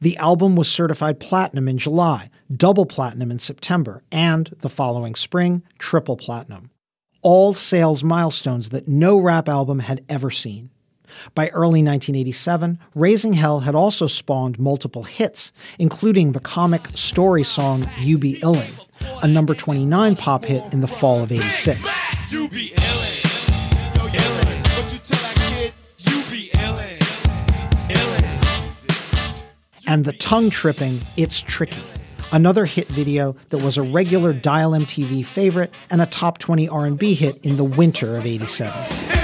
The album was certified platinum in July, double platinum in September, and the following spring, triple platinum. All sales milestones that no rap album had ever seen. By early 1987, Raising Hell had also spawned multiple hits, including the comic story song You Be Illin', a number 29 pop hit in the fall of 86. You be illin', yo illin'. What you tell that kid? You be illin', illin'. and the tongue tripping It's Tricky, another hit video that was a regular Dial MTV favorite and a top 20 R&B hit in the winter of 87.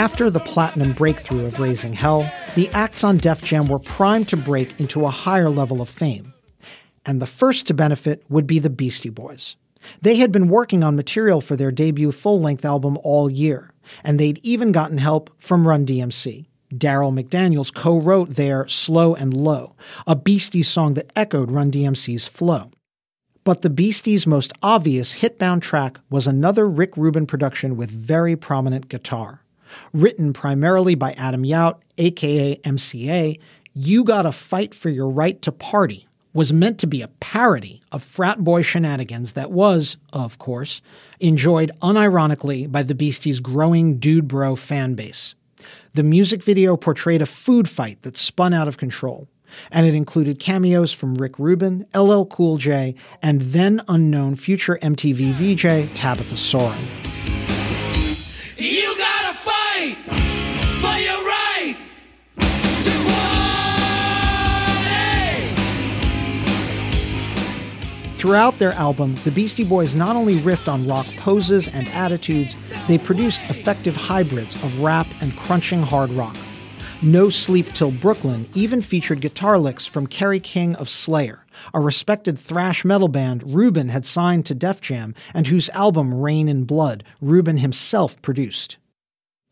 After the platinum breakthrough of Raising Hell, the acts on Def Jam were primed to break into a higher level of fame. And the first to benefit would be the Beastie Boys. They had been working on material for their debut full length album all year, and they'd even gotten help from Run DMC. Daryl McDaniels co wrote their Slow and Low, a Beasties song that echoed Run DMC's flow. But the Beasties' most obvious hitbound track was another Rick Rubin production with very prominent guitar. Written primarily by Adam Yauch, aka MCA, You Gotta Fight for Your Right to Party was meant to be a parody of frat boy shenanigans that was, of course, enjoyed unironically by the Beasties' growing dude bro fan base. The music video portrayed a food fight that spun out of control, and it included cameos from Rick Rubin, LL Cool J, and then unknown future MTV VJ Tabitha Soren. Throughout their album, the Beastie Boys not only riffed on rock poses and attitudes, they produced effective hybrids of rap and crunching hard rock. No Sleep Till Brooklyn even featured guitar licks from Kerry King of Slayer, a respected thrash metal band Rubin had signed to Def Jam and whose album Reign in Blood Rubin himself produced.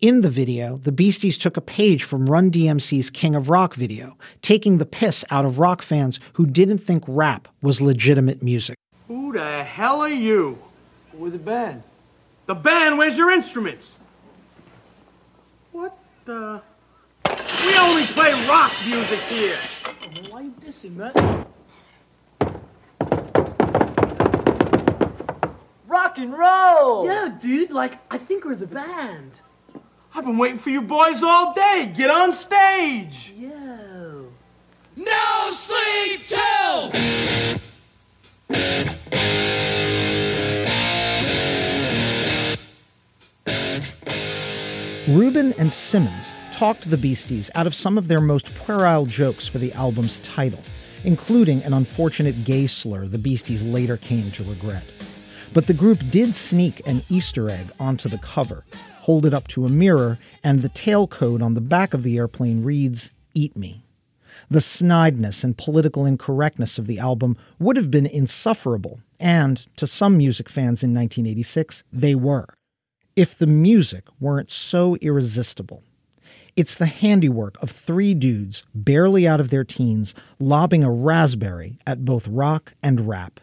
In the video, the Beasties took a page from Run DMC's King of Rock video, taking the piss out of rock fans who didn't think rap was legitimate music. Who the hell are you? With the band. The band? Where's your instruments? What the? We only play rock music here. Why you dissing, man? Rock and roll! Yeah, dude. Like, I think we're the band. I've been waiting for you boys all day. Get on stage. Yo. No sleep till. Rubin and Simmons talked the Beasties out of some of their most puerile jokes for the album's title, including an unfortunate gay slur the Beasties later came to regret. But the group did sneak an Easter egg onto the cover, hold it up to a mirror, and the tail code on the back of the airplane reads, Eat Me. The snideness and political incorrectness of the album would have been insufferable, and to some music fans in 1986, they were if the music weren't so irresistible. It's the handiwork of three dudes barely out of their teens lobbing a raspberry at both rock and rap.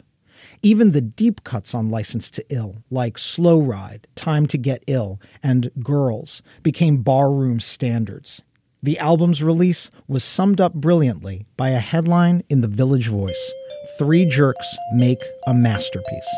Even the deep cuts on License to Ill, like Slow Ride, Time to Get Ill, and Girls, became barroom standards. The album's release was summed up brilliantly by a headline in the Village Voice Three Jerks Make a Masterpiece.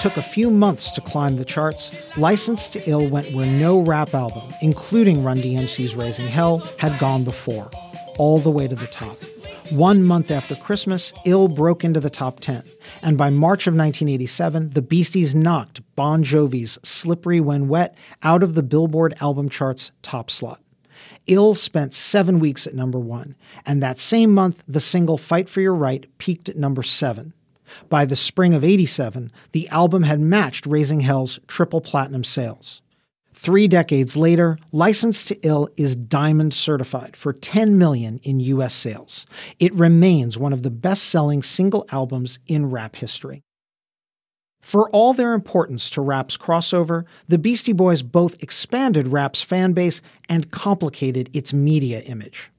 Took a few months to climb the charts, License to Ill went where no rap album, including Run DMC's Raising Hell, had gone before, all the way to the top. One month after Christmas, Ill broke into the top 10, and by March of 1987, the Beasties knocked Bon Jovi's Slippery When Wet out of the Billboard album chart's top slot. Ill spent seven weeks at number one, and that same month, the single Fight for Your Right peaked at number seven. By the spring of 87, the album had matched Raising Hell's triple platinum sales. Three decades later, License to Ill is diamond certified for 10 million in US sales. It remains one of the best-selling single albums in rap history. For all their importance to rap's crossover, the Beastie Boys both expanded rap's fan base and complicated its media image.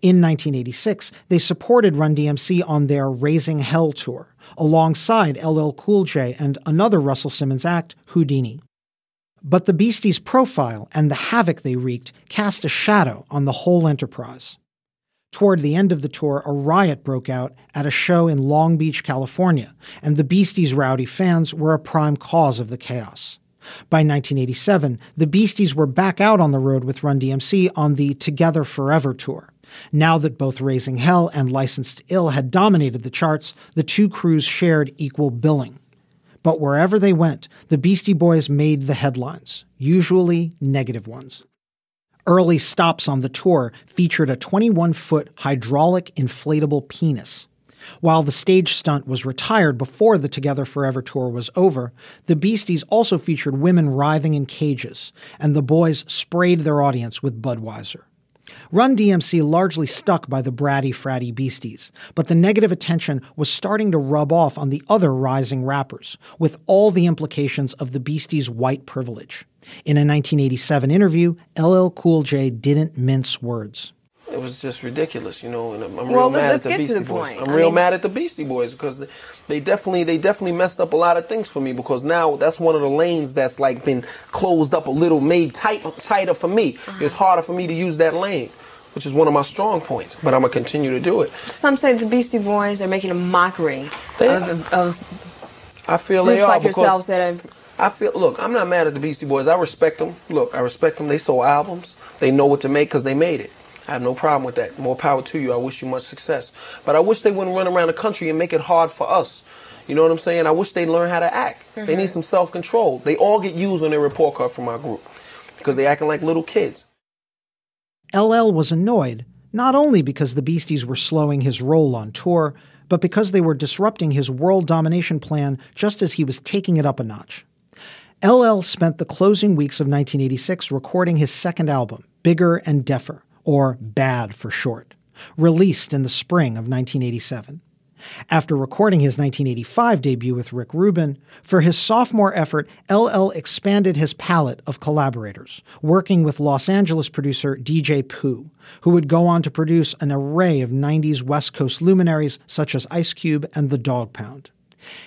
In 1986, they supported Run DMC on their Raising Hell tour, alongside LL Cool J and another Russell Simmons act, Whodini. But the Beasties' profile and the havoc they wreaked cast a shadow on the whole enterprise. Toward the end of the tour, a riot broke out at a show in Long Beach, California, and the Beasties' rowdy fans were a prime cause of the chaos. By 1987, the Beasties were back out on the road with Run DMC on the Together Forever tour. Now that both Raising Hell and License to Ill had dominated the charts, the two crews shared equal billing. But wherever they went, the Beastie Boys made the headlines, usually negative ones. Early stops on the tour featured a 21 foot hydraulic inflatable penis. While the stage stunt was retired before the Together Forever tour was over, the Beasties also featured women writhing in cages, and the boys sprayed their audience with Budweiser. Run DMC largely stuck by the bratty fratty beasties, but the negative attention was starting to rub off on the other rising rappers, with all the implications of the beasties' white privilege. In a 1987 interview, LL Cool J didn't mince words. It was just ridiculous, you know, and I'm, I'm Well, real mad at the Beastie the Boys. point. I'm I real mean- mad at the Beastie Boys because they, they definitely they definitely messed up a lot of things for me because now that's one of the lanes that's like been closed up a little, made tight tighter for me. Uh-huh. It's harder for me to use that lane, which is one of my strong points. But I'm gonna continue to do it. Some say the Beastie Boys are making a mockery of, of I feel they are like yourselves that have. I feel. Look, I'm not mad at the Beastie Boys. I respect them. Look, I respect them. They sold albums. They know what to make because they made it. I have no problem with that. More power to you. I wish you much success. But I wish they wouldn't run around the country and make it hard for us. You know what I'm saying? I wish they'd learn how to act. They Mhm. need some self control. They all get used on their report card from our group because they acting like little kids. LL was annoyed, not only because the Beasties were slowing his roll on tour, but because they were disrupting his world domination plan just as he was taking it up a notch. LL spent the closing weeks of 1986 recording his second album, Bigger and Deffer, or Bad for short, released in the spring of 1987. After recording his 1985 debut with Rick Rubin, for his sophomore effort, LL expanded his palette of collaborators, working with Los Angeles producer DJ Pooh, who would go on to produce an array of 90s West Coast luminaries such as Ice Cube and Tha Dogg Pound.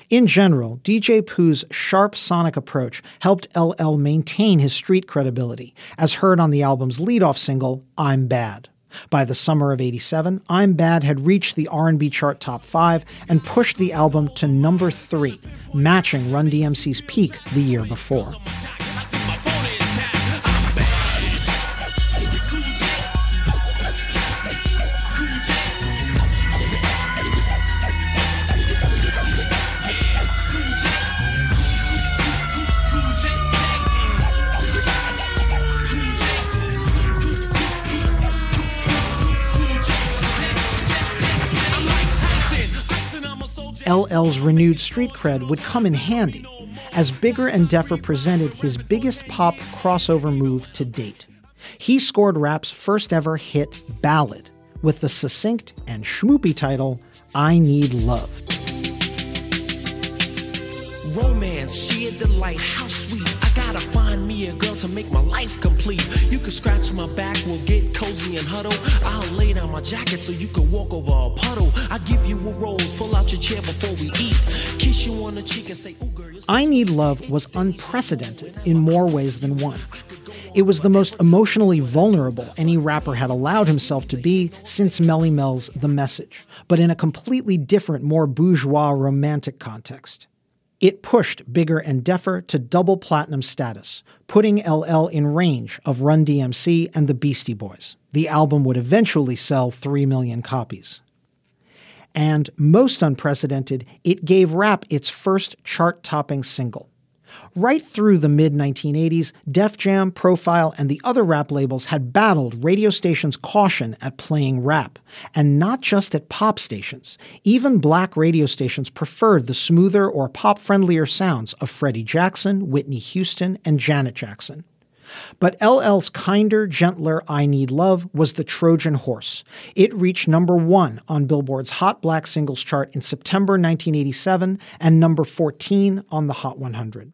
In general, DJ Pooh's sharp sonic approach helped LL maintain his street credibility, as heard on the album's lead-off single, I'm Bad. By the summer of 87, I'm Bad had reached the R&B chart top 5 and pushed the album to number 3, matching Run DMC's peak the year before. LL's renewed street cred would come in handy, as Bigger and Deffer presented his biggest pop crossover move to date. He scored rap's first ever hit ballad with the succinct and schmoopy title, I Need Love. Romance, sheer delight, how sweet. I gotta find me a girl to make my life complete. You can scratch my back, we'll get cozy and huddle. I'll lay down my jacket so you can walk over a puddle. I give you a rose, pull out your chair before we eat. Kiss you on the cheek and say, ooh, girl, I Need Love was unprecedented in more ways than one. It was the most emotionally vulnerable any rapper had allowed himself to be since Melle Mel's The Message, but in a completely different, more bourgeois romantic context. It pushed Bigger and Deffer to double platinum status, putting LL in range of Run DMC and the Beastie Boys. The album would eventually sell 3 million copies. And most unprecedented, it gave rap its first chart topping single. Right through the mid 1980s, Def Jam, Profile, and the other rap labels had battled radio stations' caution at playing rap, and not just at pop stations. Even black radio stations preferred the smoother or pop friendlier sounds of Freddie Jackson, Whitney Houston, and Janet Jackson. But LL's kinder, gentler I Need Love was the Trojan horse. It reached number one on Billboard's Hot Black Singles chart in September 1987 and number 14 on the Hot 100.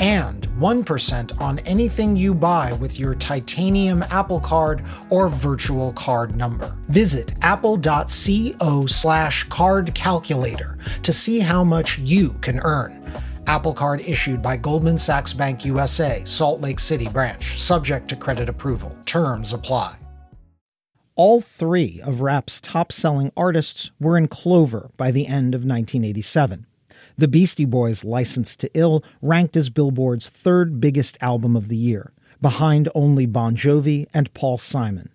and 1% on anything you buy with your titanium Apple Card or virtual card number. Visit apple.co slash card calculator to see how much you can earn. Apple Card issued by Goldman Sachs Bank USA, Salt Lake City branch, subject to credit approval. Terms apply. All three of rap's top selling artists were in Clover by the end of 1987. The Beastie Boys' License to Ill ranked as Billboard's third biggest album of the year, behind only Bon Jovi and Paul Simon.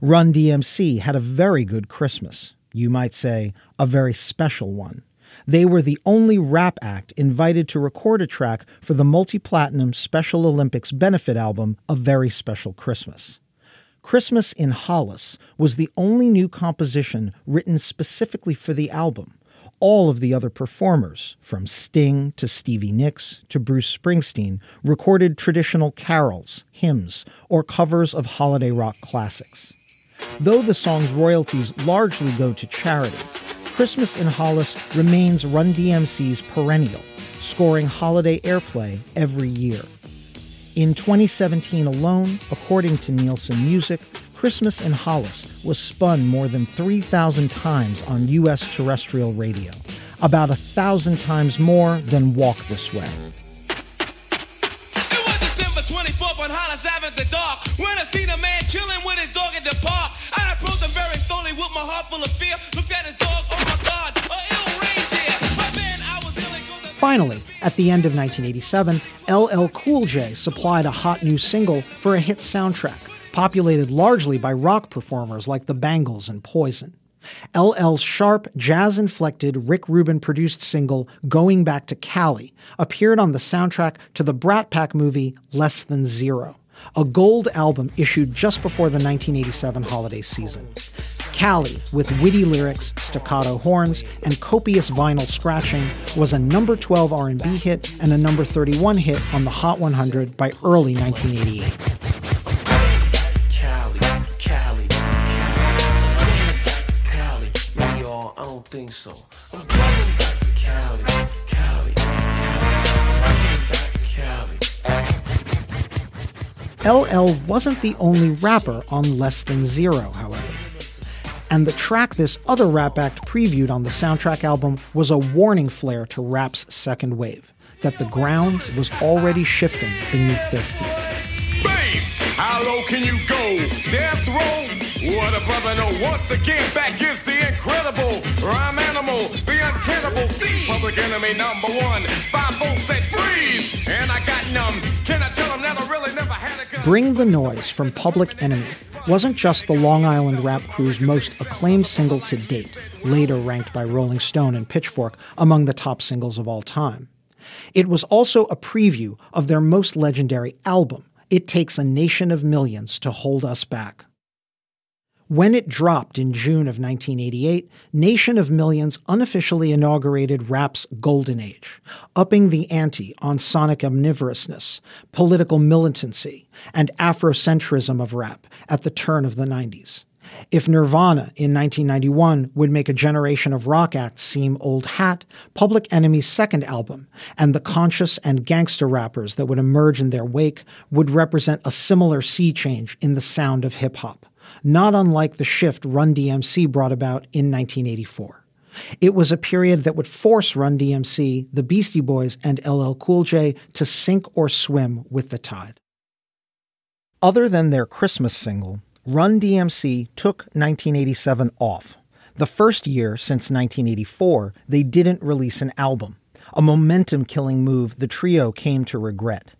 Run DMC had a very good Christmas. You might say, a very special one. They were the only rap act invited to record a track for the multi platinum Special Olympics benefit album, A Very Special Christmas. Christmas in Hollis was the only new composition written specifically for the album. All of the other performers, from Sting to Stevie Nicks to Bruce Springsteen, recorded traditional carols, hymns, or covers of holiday rock classics. Though the song's royalties largely go to charity, Christmas in Hollis remains Run DMC's perennial, scoring holiday airplay every year. In 2017 alone, according to Nielsen Music, Christmas in Hollis was spun more than 3,000 times on U.S. terrestrial radio, about a thousand times more than Walk This Way. It was December 24th on Hollis Avenue, the dark, when I seen a man chilling with his dog at the park. I approached him very slowly with my heart full of fear. Looked at his dog, oh my God, a ill reindeer. My man, I was ill Finally, at the end of 1987, LL Cool J supplied a hot new single for a hit soundtrack, populated largely by rock performers like the Bangles and Poison. LL's sharp, jazz inflected, Rick Rubin produced single Going Back to Cali appeared on the soundtrack to the Brat Pack movie Less Than Zero, a gold album issued just before the 1987 holiday season. Cali, with witty lyrics, staccato horns, and copious vinyl scratching, was a number 12 R&B hit and a number 31 hit on the Hot 100 by early 1988. Don't think so. I'm coming back to Cali, Cali, Cali, Cali. LL wasn't the only rapper on Less Than Zero, however. And the track this other rap act previewed on the soundtrack album was a warning flare to rap's second wave that the ground was already shifting beneath their feet. Bass, how low can you go? Death row? What a brother know. Once again, back is the incredible rhyme animal, the uncannibal Public enemy number one. Five volts said freeze, and I got numb. Can I tell them that I really never had a gun? Bring the Noise from Public Enemy wasn't just the Long Island rap crew's most acclaimed single to date, later ranked by Rolling Stone and Pitchfork among the top singles of all time. It was also a preview of their most legendary album, It Takes a Nation of Millions to Hold Us Back. When it dropped in June of 1988, Nation of Millions unofficially inaugurated rap's golden age, upping the ante on sonic omnivorousness, political militancy, and Afrocentrism of rap at the turn of the 90s. If Nirvana in 1991 would make a generation of rock acts seem old hat, Public Enemy's second album and the conscious and gangster rappers that would emerge in their wake would represent a similar sea change in the sound of hip hop not unlike the shift Run DMC brought about in 1984. It was a period that would force Run DMC, the Beastie Boys, and LL Cool J to sink or swim with the tide. Other than their Christmas single, Run DMC took 1987 off. The first year since 1984, they didn't release an album, a momentum killing move the trio came to regret.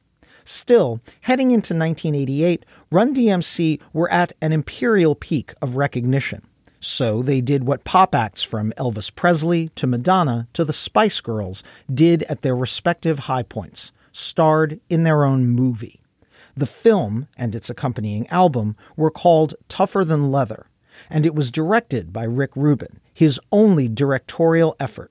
Still, heading into 1988, Run DMC were at an imperial peak of recognition. So they did what pop acts from Elvis Presley to Madonna to the Spice Girls did at their respective high points, starred in their own movie. The film and its accompanying album were called Tougher Than Leather, and it was directed by Rick Rubin, his only directorial effort.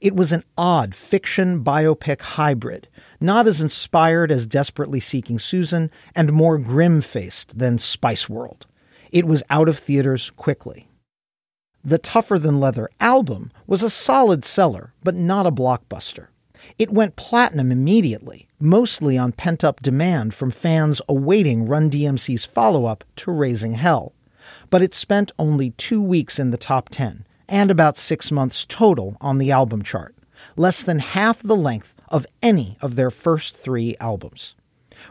It was an odd fiction biopic hybrid, not as inspired as Desperately Seeking Susan and more grim faced than Spice World. It was out of theaters quickly. The Tougher Than Leather album was a solid seller, but not a blockbuster. It went platinum immediately, mostly on pent up demand from fans awaiting Run DMC's follow up to Raising Hell. But it spent only two weeks in the top 10 and about six months total on the album chart, less than half the length of any of their first three albums.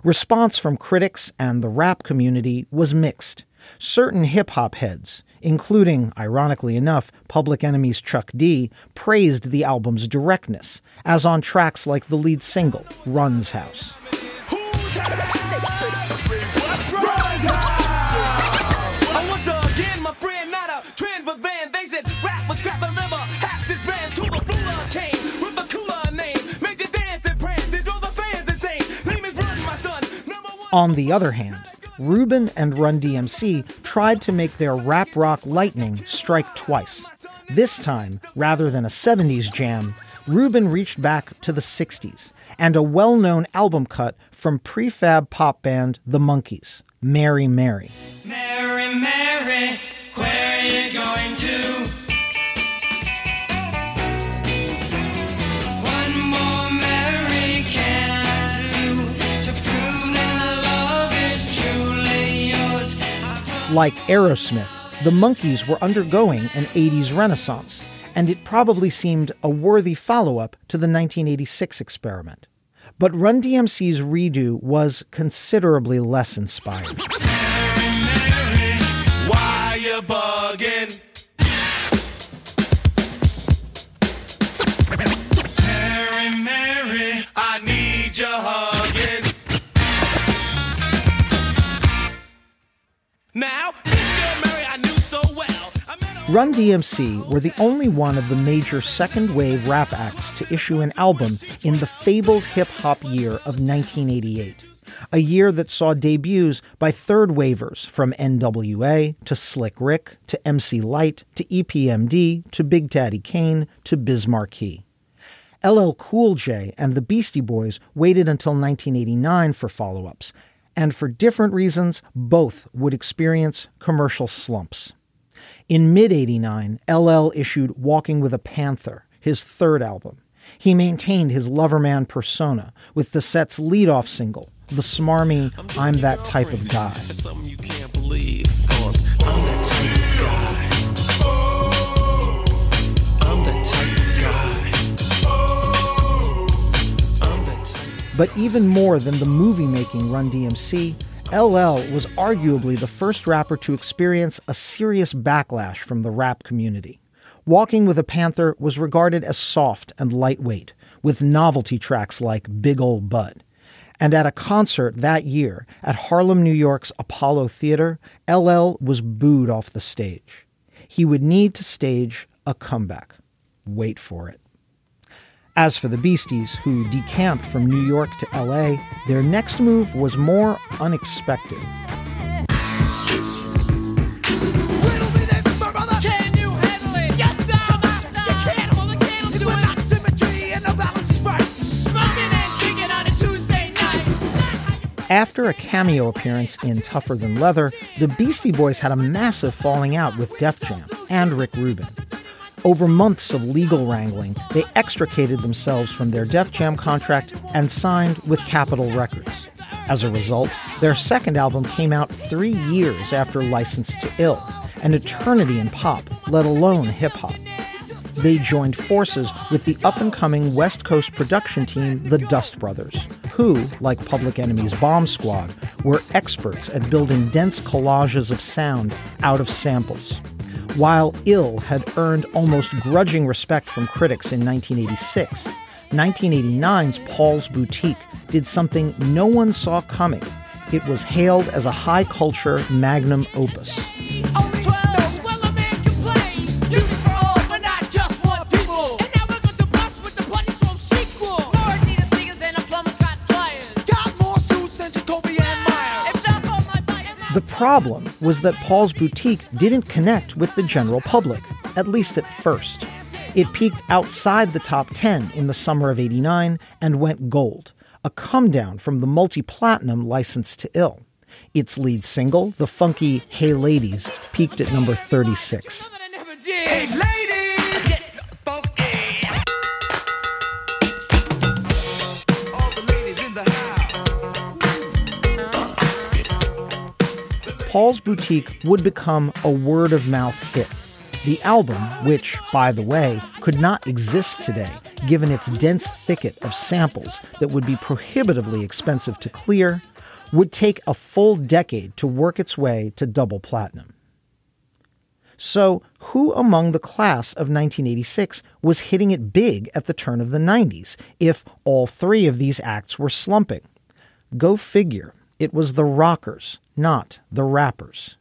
Response from critics and the rap community was mixed. Certain hip hop heads, including, ironically enough, Public Enemy's Chuck D, praised the album's directness, as on tracks like the lead single, Run's House. On the other hand, Rubin and Run DMC tried to make their rap rock lightning strike twice. This time, rather than a 70s jam, Rubin reached back to the 60s and a well known album cut from prefab pop band The Monkees, Mary Mary. Mary, Mary, where are you going to? Like Aerosmith, the Monkees were undergoing an 80s renaissance, and it probably seemed a worthy follow up to the 1986 experiment. But Run DMC's redo was considerably less inspired. Now, so well. Run DMC were the only one of the major second wave rap acts to issue an album in the fabled hip hop year of 1988. A year that saw debuts by third wavers from NWA to Slick Rick to MC Light to EPMD to Big Daddy Kane to Biz. LL Cool J and the Beastie Boys waited until 1989 for follow ups, and for different reasons, both would experience commercial slumps. In mid 89, LL issued Walking with a Panther, his third album. He maintained his loverman persona with the set's leadoff single, the smarmy I'm That Type of Guy. But even more than the movie making Run DMC, LL was arguably the first rapper to experience a serious backlash from the rap community. Walking with a Panther was regarded as soft and lightweight, with novelty tracks like Big Ol' Bud. And at a concert that year at Harlem, New York's Apollo Theater, LL was booed off the stage. He would need to stage a comeback. Wait for it. As for the Beasties, who decamped from New York to LA, their next move was more unexpected. After a cameo appearance in Tougher Than Leather, the Beastie Boys had a massive falling out with Def Jam and Rick Rubin. Over months of legal wrangling, they extricated themselves from their Def Jam contract and signed with Capitol Records. As a result, their second album came out three years after License to Ill, an eternity in pop, let alone hip hop. They joined forces with the up and coming West Coast production team, the Dust Brothers, who, like Public Enemy's Bomb Squad, were experts at building dense collages of sound out of samples. While Ill had earned almost grudging respect from critics in 1986, 1989's Paul's Boutique did something no one saw coming. It was hailed as a high culture magnum opus. Problem was that Paul's Boutique didn't connect with the general public, at least at first. It peaked outside the top 10 in the summer of 89 and went gold, a come down from the multi platinum License to Ill. Its lead single, the funky Hey Ladies, peaked at number 36. Paul's Boutique would become a word of mouth hit. The album, which, by the way, could not exist today given its dense thicket of samples that would be prohibitively expensive to clear, would take a full decade to work its way to double platinum. So, who among the class of 1986 was hitting it big at the turn of the 90s if all three of these acts were slumping? Go figure, it was the rockers, not the rappers.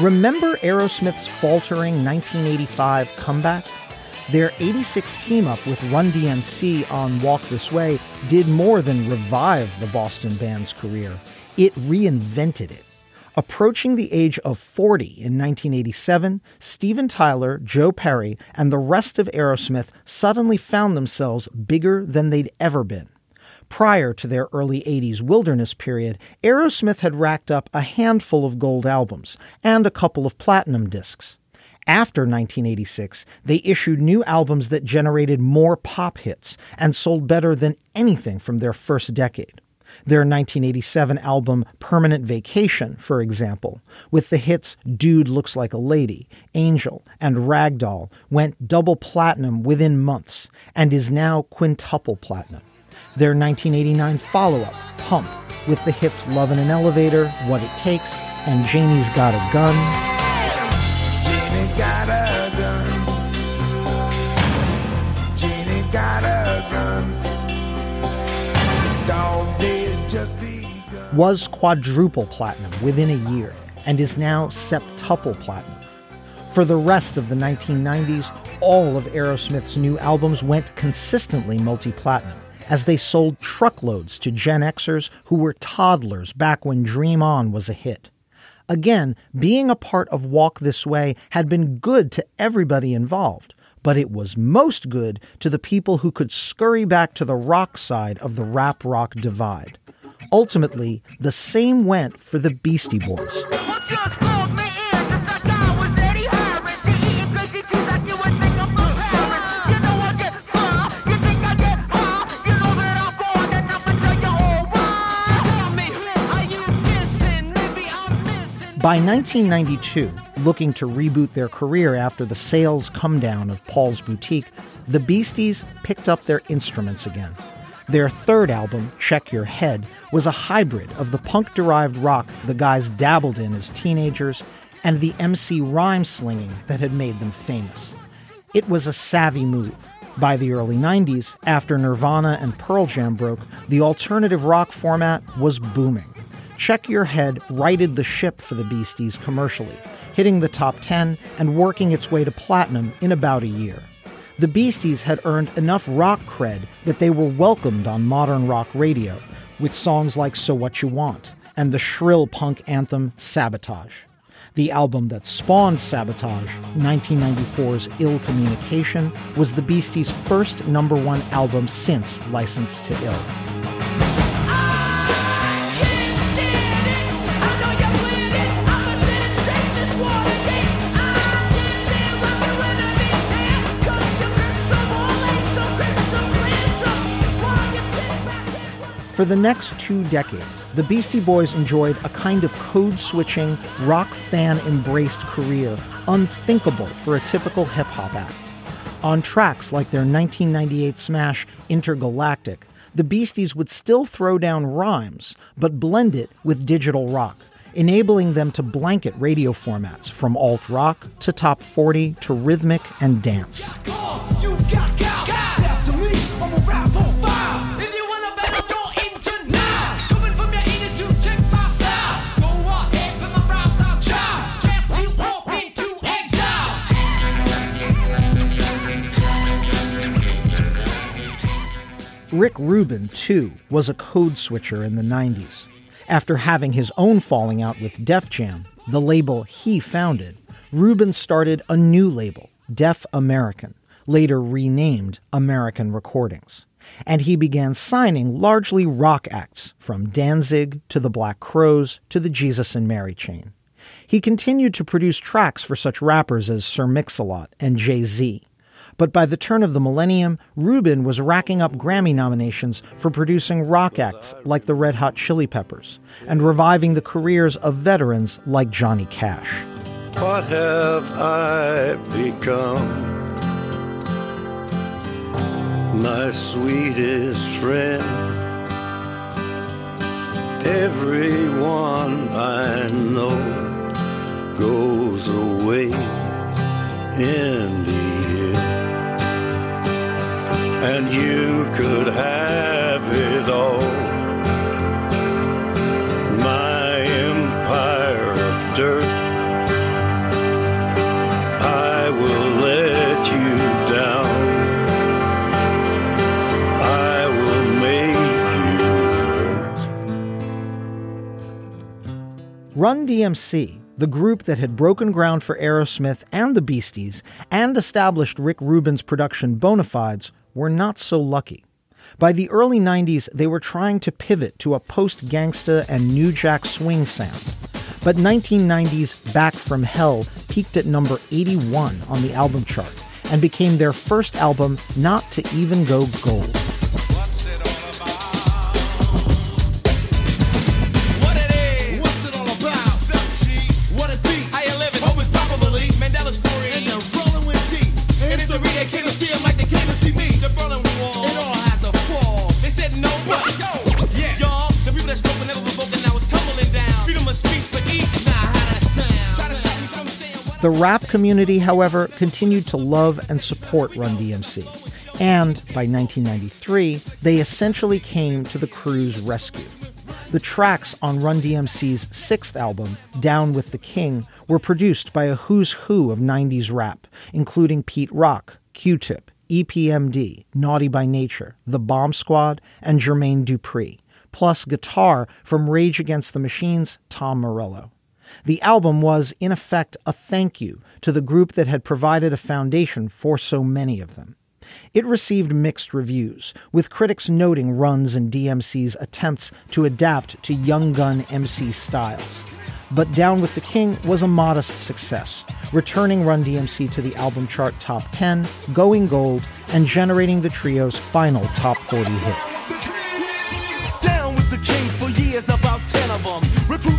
Remember Aerosmith's faltering 1985 comeback? Their 86 team up with Run DMC on Walk This Way did more than revive the Boston band's career, it reinvented it. Approaching the age of 40 in 1987, Steven Tyler, Joe Perry, and the rest of Aerosmith suddenly found themselves bigger than they'd ever been. Prior to their early 80s wilderness period, Aerosmith had racked up a handful of gold albums and a couple of platinum discs. After 1986, they issued new albums that generated more pop hits and sold better than anything from their first decade. Their 1987 album Permanent Vacation, for example, with the hits Dude Looks Like a Lady, Angel, and Ragdoll, went double platinum within months and is now quintuple platinum their 1989 follow up, Pump, with the hits Love in an Elevator, What It Takes, and Janie's Got a Gun. Was quadruple platinum within a year and is now septuple platinum. For the rest of the 1990s, all of Aerosmith's new albums went consistently multi platinum as they sold truckloads to Gen Xers who were toddlers back when Dream On was a hit. Again, being a part of Walk This Way had been good to everybody involved, but it was most good to the people who could scurry back to the rock side of the rap rock divide. Ultimately, the same went for the Beastie Boys. By 1992, looking to reboot their career after the sales come down of Paul's Boutique, the Beasties picked up their instruments again. Their third album, Check Your Head, was a hybrid of the punk derived rock the guys dabbled in as teenagers and the MC rhyme slinging that had made them famous. It was a savvy move. By the early 90s, after Nirvana and Pearl Jam broke, the alternative rock format was booming. Check Your Head righted the ship for the Beasties commercially, hitting the top 10 and working its way to platinum in about a year. The Beasties had earned enough rock cred that they were welcomed on modern rock radio, with songs like So What You Want and the shrill punk anthem Sabotage. The album that spawned Sabotage, 1994's Ill Communication, was the Beasties' first number one album since License to Ill. For the next two decades, the Beastie Boys enjoyed a kind of code switching, rock fan embraced career unthinkable for a typical hip hop act. On tracks like their 1998 smash Intergalactic, the Beasties would still throw down rhymes, but blend it with digital rock, enabling them to blanket radio formats from alt rock to top 40 to rhythmic and dance. Rick Rubin, too, was a code switcher in the 90s. After having his own falling out with Def Jam, the label he founded, Rubin started a new label, Def American, later renamed American Recordings. And he began signing largely rock acts from Danzig to the Black Crows to the Jesus and Mary chain. He continued to produce tracks for such rappers as Sir Mix-a-Lot and Jay-Z. But by the turn of the millennium, Rubin was racking up Grammy nominations for producing rock acts like the Red Hot Chili Peppers and reviving the careers of veterans like Johnny Cash. What have I become? My sweetest friend. Everyone I know goes away in the. And you could have it all. My empire of dirt. I will let you down. I will make you hurt. Run DMC, the group that had broken ground for Aerosmith and the Beasties and established Rick Rubin's production bona fides, were not so lucky. By the early 90s, they were trying to pivot to a post gangsta and new jack swing sound. But 1990's Back from Hell peaked at number 81 on the album chart and became their first album not to even go gold. The rap community, however, continued to love and support Run DMC. And by 1993, they essentially came to the crew's rescue. The tracks on Run DMC's sixth album, Down with the King, were produced by a who's who of 90s rap, including Pete Rock, Q Tip, EPMD, Naughty by Nature, The Bomb Squad, and Jermaine Dupri, plus guitar from Rage Against the Machine's Tom Morello. The album was, in effect, a thank you to the group that had provided a foundation for so many of them. It received mixed reviews, with critics noting Run's and DMC's attempts to adapt to Young Gun MC styles. But Down with the King was a modest success, returning Run DMC to the album chart top 10, going gold, and generating the trio's final top 40 hit.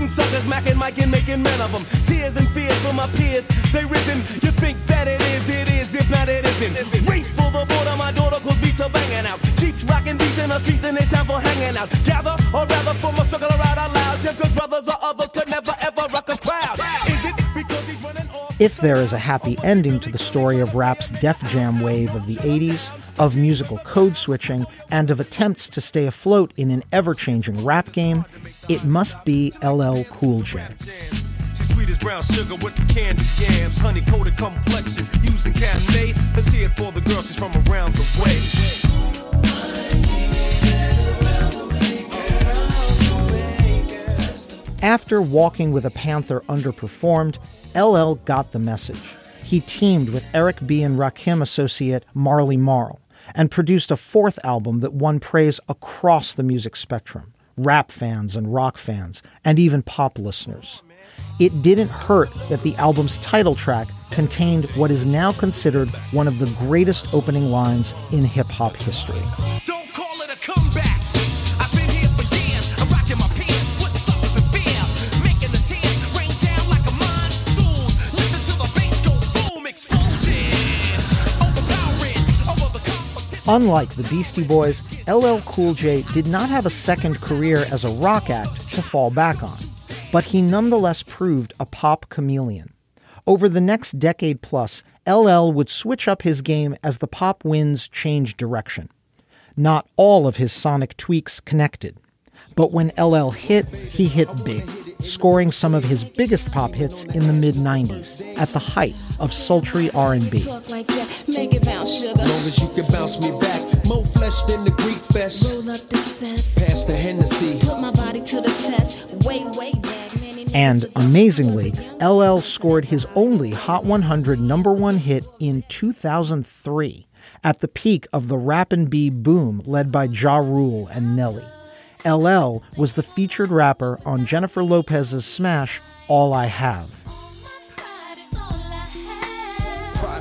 Recruiting suckers, macking, Mike, and making men of them. Tears and fears for my peers, they risen. You think that it is, it is, if not, it isn't. Race for the border, my daughter, cause beats are banging out. Cheeks rocking beats in the streets, and it's time for hanging out. Gather, or rather, form a circle around out loud. Just cause brothers or others could never ever If there is a happy ending to the story of rap's Def Jam wave of the 80s, of musical code switching, and of attempts to stay afloat in an ever changing rap game, it must be LL Cool J. Sweet as brown sugar with the candy yams, honey coated complexion, using. Let's hear it for the she's from around the way. After Walking with a Panther underperformed, LL got the message. He teamed with Eric B. and Rakim associate Marley Marl and produced a fourth album that won praise across the music spectrum rap fans and rock fans, and even pop listeners. It didn't hurt that the album's title track contained what is now considered one of the greatest opening lines in hip hop history. Unlike the Beastie Boys, LL Cool J did not have a second career as a rock act to fall back on, but he nonetheless proved a pop chameleon. Over the next decade plus, LL would switch up his game as the pop winds changed direction. Not all of his sonic tweaks connected, but when LL hit, he hit big, scoring some of his biggest pop hits in the mid 90s at the height of sultry R&B. Talk like that, make it bounce, sugar. Long as you can bounce me back, More flesh than the Greek fest. Roll up the cess. Pass the Hennessy. Put my body to the test. Way, way back, And amazingly, LL scored his only Hot 100 number one hit in 2003 at the peak of the rap and B boom led by Ja Rule and Nelly. LL was the featured rapper on Jennifer Lopez's smash All I Have. Pride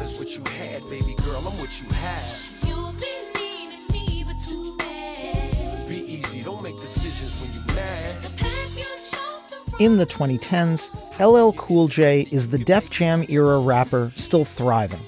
is what you had, baby girl. I'm what you have. Be easy, don't make decisions when you mad. In the 2010s, LL Cool J is the Def Jam era rapper still thriving.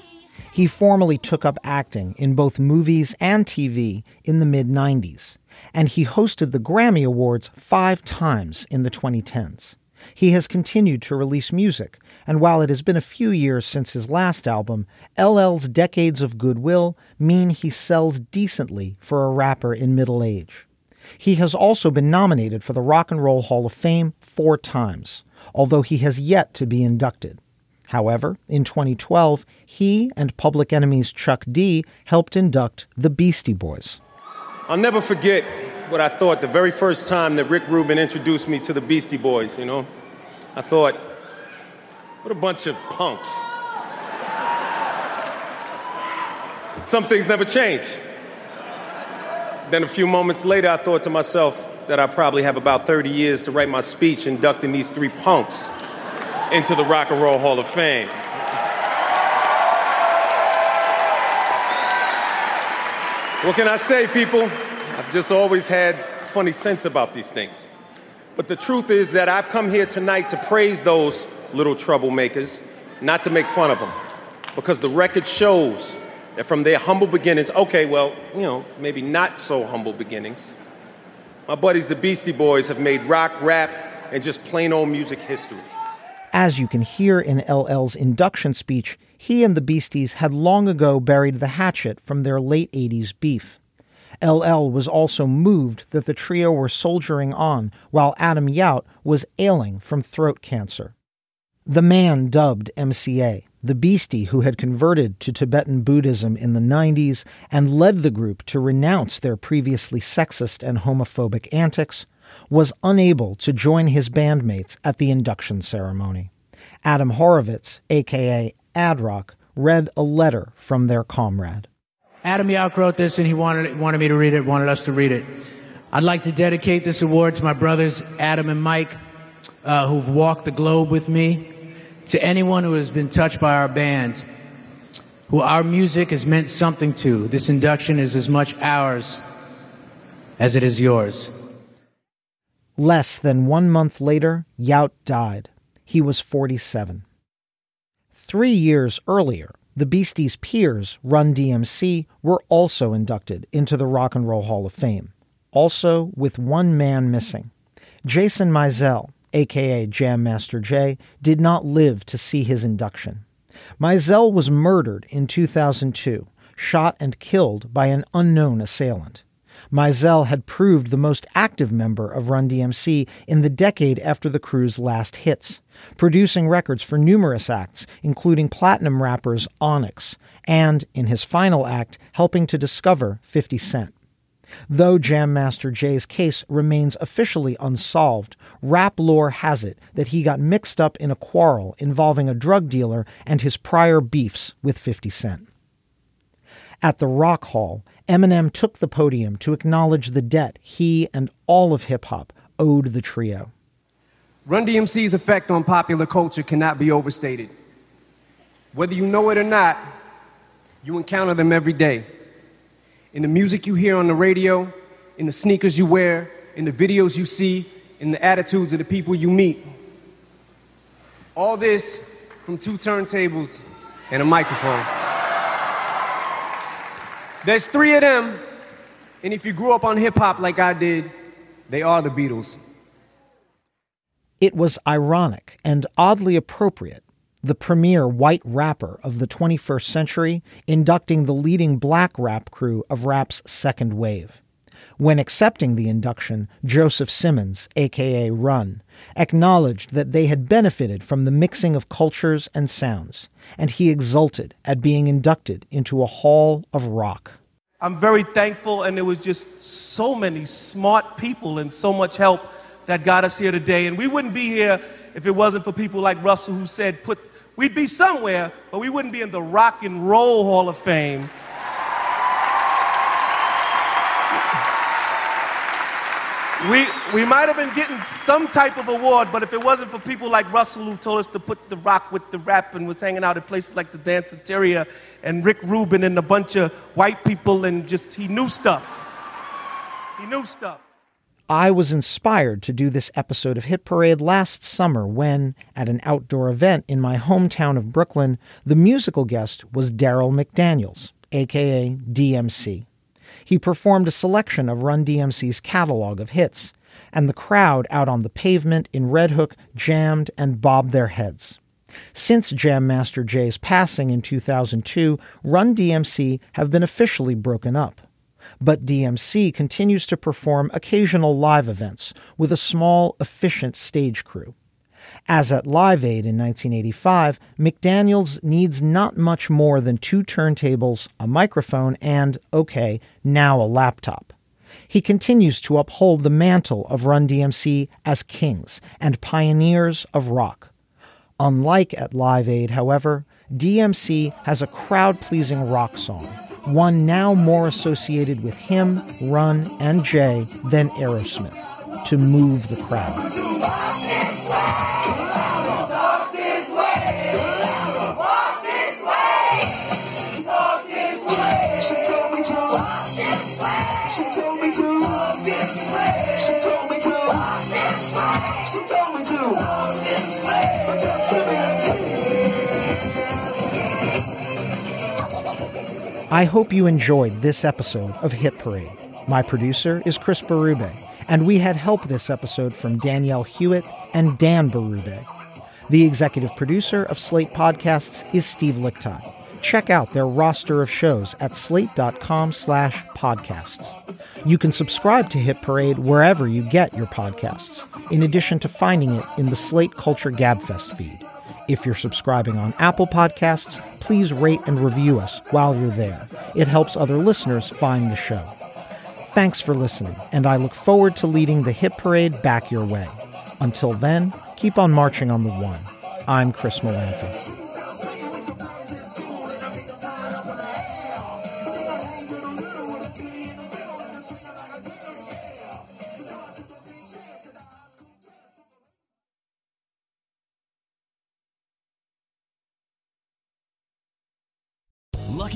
He formally took up acting in both movies and TV in the mid 90s, and he hosted the Grammy Awards five times in the 2010s. He has continued to release music, and while it has been a few years since his last album, LL's decades of goodwill mean he sells decently for a rapper in middle age. He has also been nominated for the Rock and Roll Hall of Fame four times, although he has yet to be inducted. However, in 2012, he and Public Enemy's Chuck D helped induct the Beastie Boys. I'll never forget what I thought the very first time that Rick Rubin introduced me to the Beastie Boys, you know? I thought, what a bunch of punks. Some things never change. Then a few moments later, I thought to myself that I probably have about 30 years to write my speech inducting these three punks into the Rock and Roll Hall of Fame. What can I say, people? I've just always had funny sense about these things. But the truth is that I've come here tonight to praise those little troublemakers, not to make fun of them. Because the record shows that from their humble beginnings, okay, well, you know, maybe not so humble beginnings, my buddies, the Beastie Boys, have made rock, rap, and just plain old music history. As you can hear in LL's induction speech, he and the Beasties had long ago buried the hatchet from their late 80s beef. LL was also moved that the trio were soldiering on while Adam Yout was ailing from throat cancer. The man dubbed MCA, the beastie who had converted to Tibetan Buddhism in the 90s and led the group to renounce their previously sexist and homophobic antics, was unable to join his bandmates at the induction ceremony. Adam Horovitz, aka Adrock, read a letter from their comrade. Adam Yauch wrote this and he wanted, wanted me to read it, wanted us to read it. I'd like to dedicate this award to my brothers, Adam and Mike, uh, who've walked the globe with me, to anyone who has been touched by our band, who our music has meant something to. This induction is as much ours as it is yours. Less than one month later, Yout died. He was 47. Three years earlier, the Beasties' peers, Run DMC, were also inducted into the Rock and Roll Hall of Fame, also with one man missing. Jason Mizell, aka Jam Master Jay, did not live to see his induction. Mizell was murdered in 2002, shot and killed by an unknown assailant. Mizell had proved the most active member of Run DMC in the decade after the crew's last hits, producing records for numerous acts, including platinum rappers Onyx, and, in his final act, helping to discover 50 Cent. Though Jam Master Jay's case remains officially unsolved, rap lore has it that he got mixed up in a quarrel involving a drug dealer and his prior beefs with 50 Cent. At the Rock Hall, Eminem took the podium to acknowledge the debt he and all of hip hop owed the trio. Run DMC's effect on popular culture cannot be overstated. Whether you know it or not, you encounter them every day. In the music you hear on the radio, in the sneakers you wear, in the videos you see, in the attitudes of the people you meet. All this from two turntables and a microphone. There's three of them, and if you grew up on hip hop like I did, they are the Beatles. It was ironic and oddly appropriate, the premier white rapper of the 21st century inducting the leading black rap crew of rap's second wave. When accepting the induction, Joseph Simmons, aka Run, acknowledged that they had benefited from the mixing of cultures and sounds, and he exulted at being inducted into a hall of rock. I'm very thankful, and there was just so many smart people and so much help that got us here today. And we wouldn't be here if it wasn't for people like Russell who said, put, we'd be somewhere, but we wouldn't be in the Rock and Roll Hall of Fame. We, we might have been getting some type of award, but if it wasn't for people like Russell who told us to put the rock with the rap and was hanging out at places like the Danceteria and Rick Rubin and a bunch of white people and just, he knew stuff. He knew stuff. I was inspired to do this episode of Hit Parade last summer when, at an outdoor event in my hometown of Brooklyn, the musical guest was Daryl McDaniels, aka DMC. He performed a selection of Run DMC's catalog of hits, and the crowd out on the pavement in Red Hook jammed and bobbed their heads. Since Jam Master Jay's passing in 2002, Run DMC have been officially broken up. But DMC continues to perform occasional live events with a small, efficient stage crew. As at Live Aid in 1985, McDaniels needs not much more than two turntables, a microphone, and, okay, now a laptop. He continues to uphold the mantle of Run DMC as kings and pioneers of rock. Unlike at Live Aid, however, DMC has a crowd pleasing rock song, one now more associated with him, Run, and Jay than Aerosmith, to move the crowd. I hope you enjoyed this episode of Hit Parade. My producer is Chris Berube, and we had help this episode from Danielle Hewitt and Dan Berube. The executive producer of Slate Podcasts is Steve Lickteig. Check out their roster of shows at slate.com slash podcasts. You can subscribe to Hit Parade wherever you get your podcasts, in addition to finding it in the Slate Culture Gabfest feed. If you're subscribing on Apple Podcasts, please rate and review us while you're there. It helps other listeners find the show. Thanks for listening, and I look forward to leading the Hit Parade back your way. Until then, keep on marching on the one. I'm Chris Molanphy.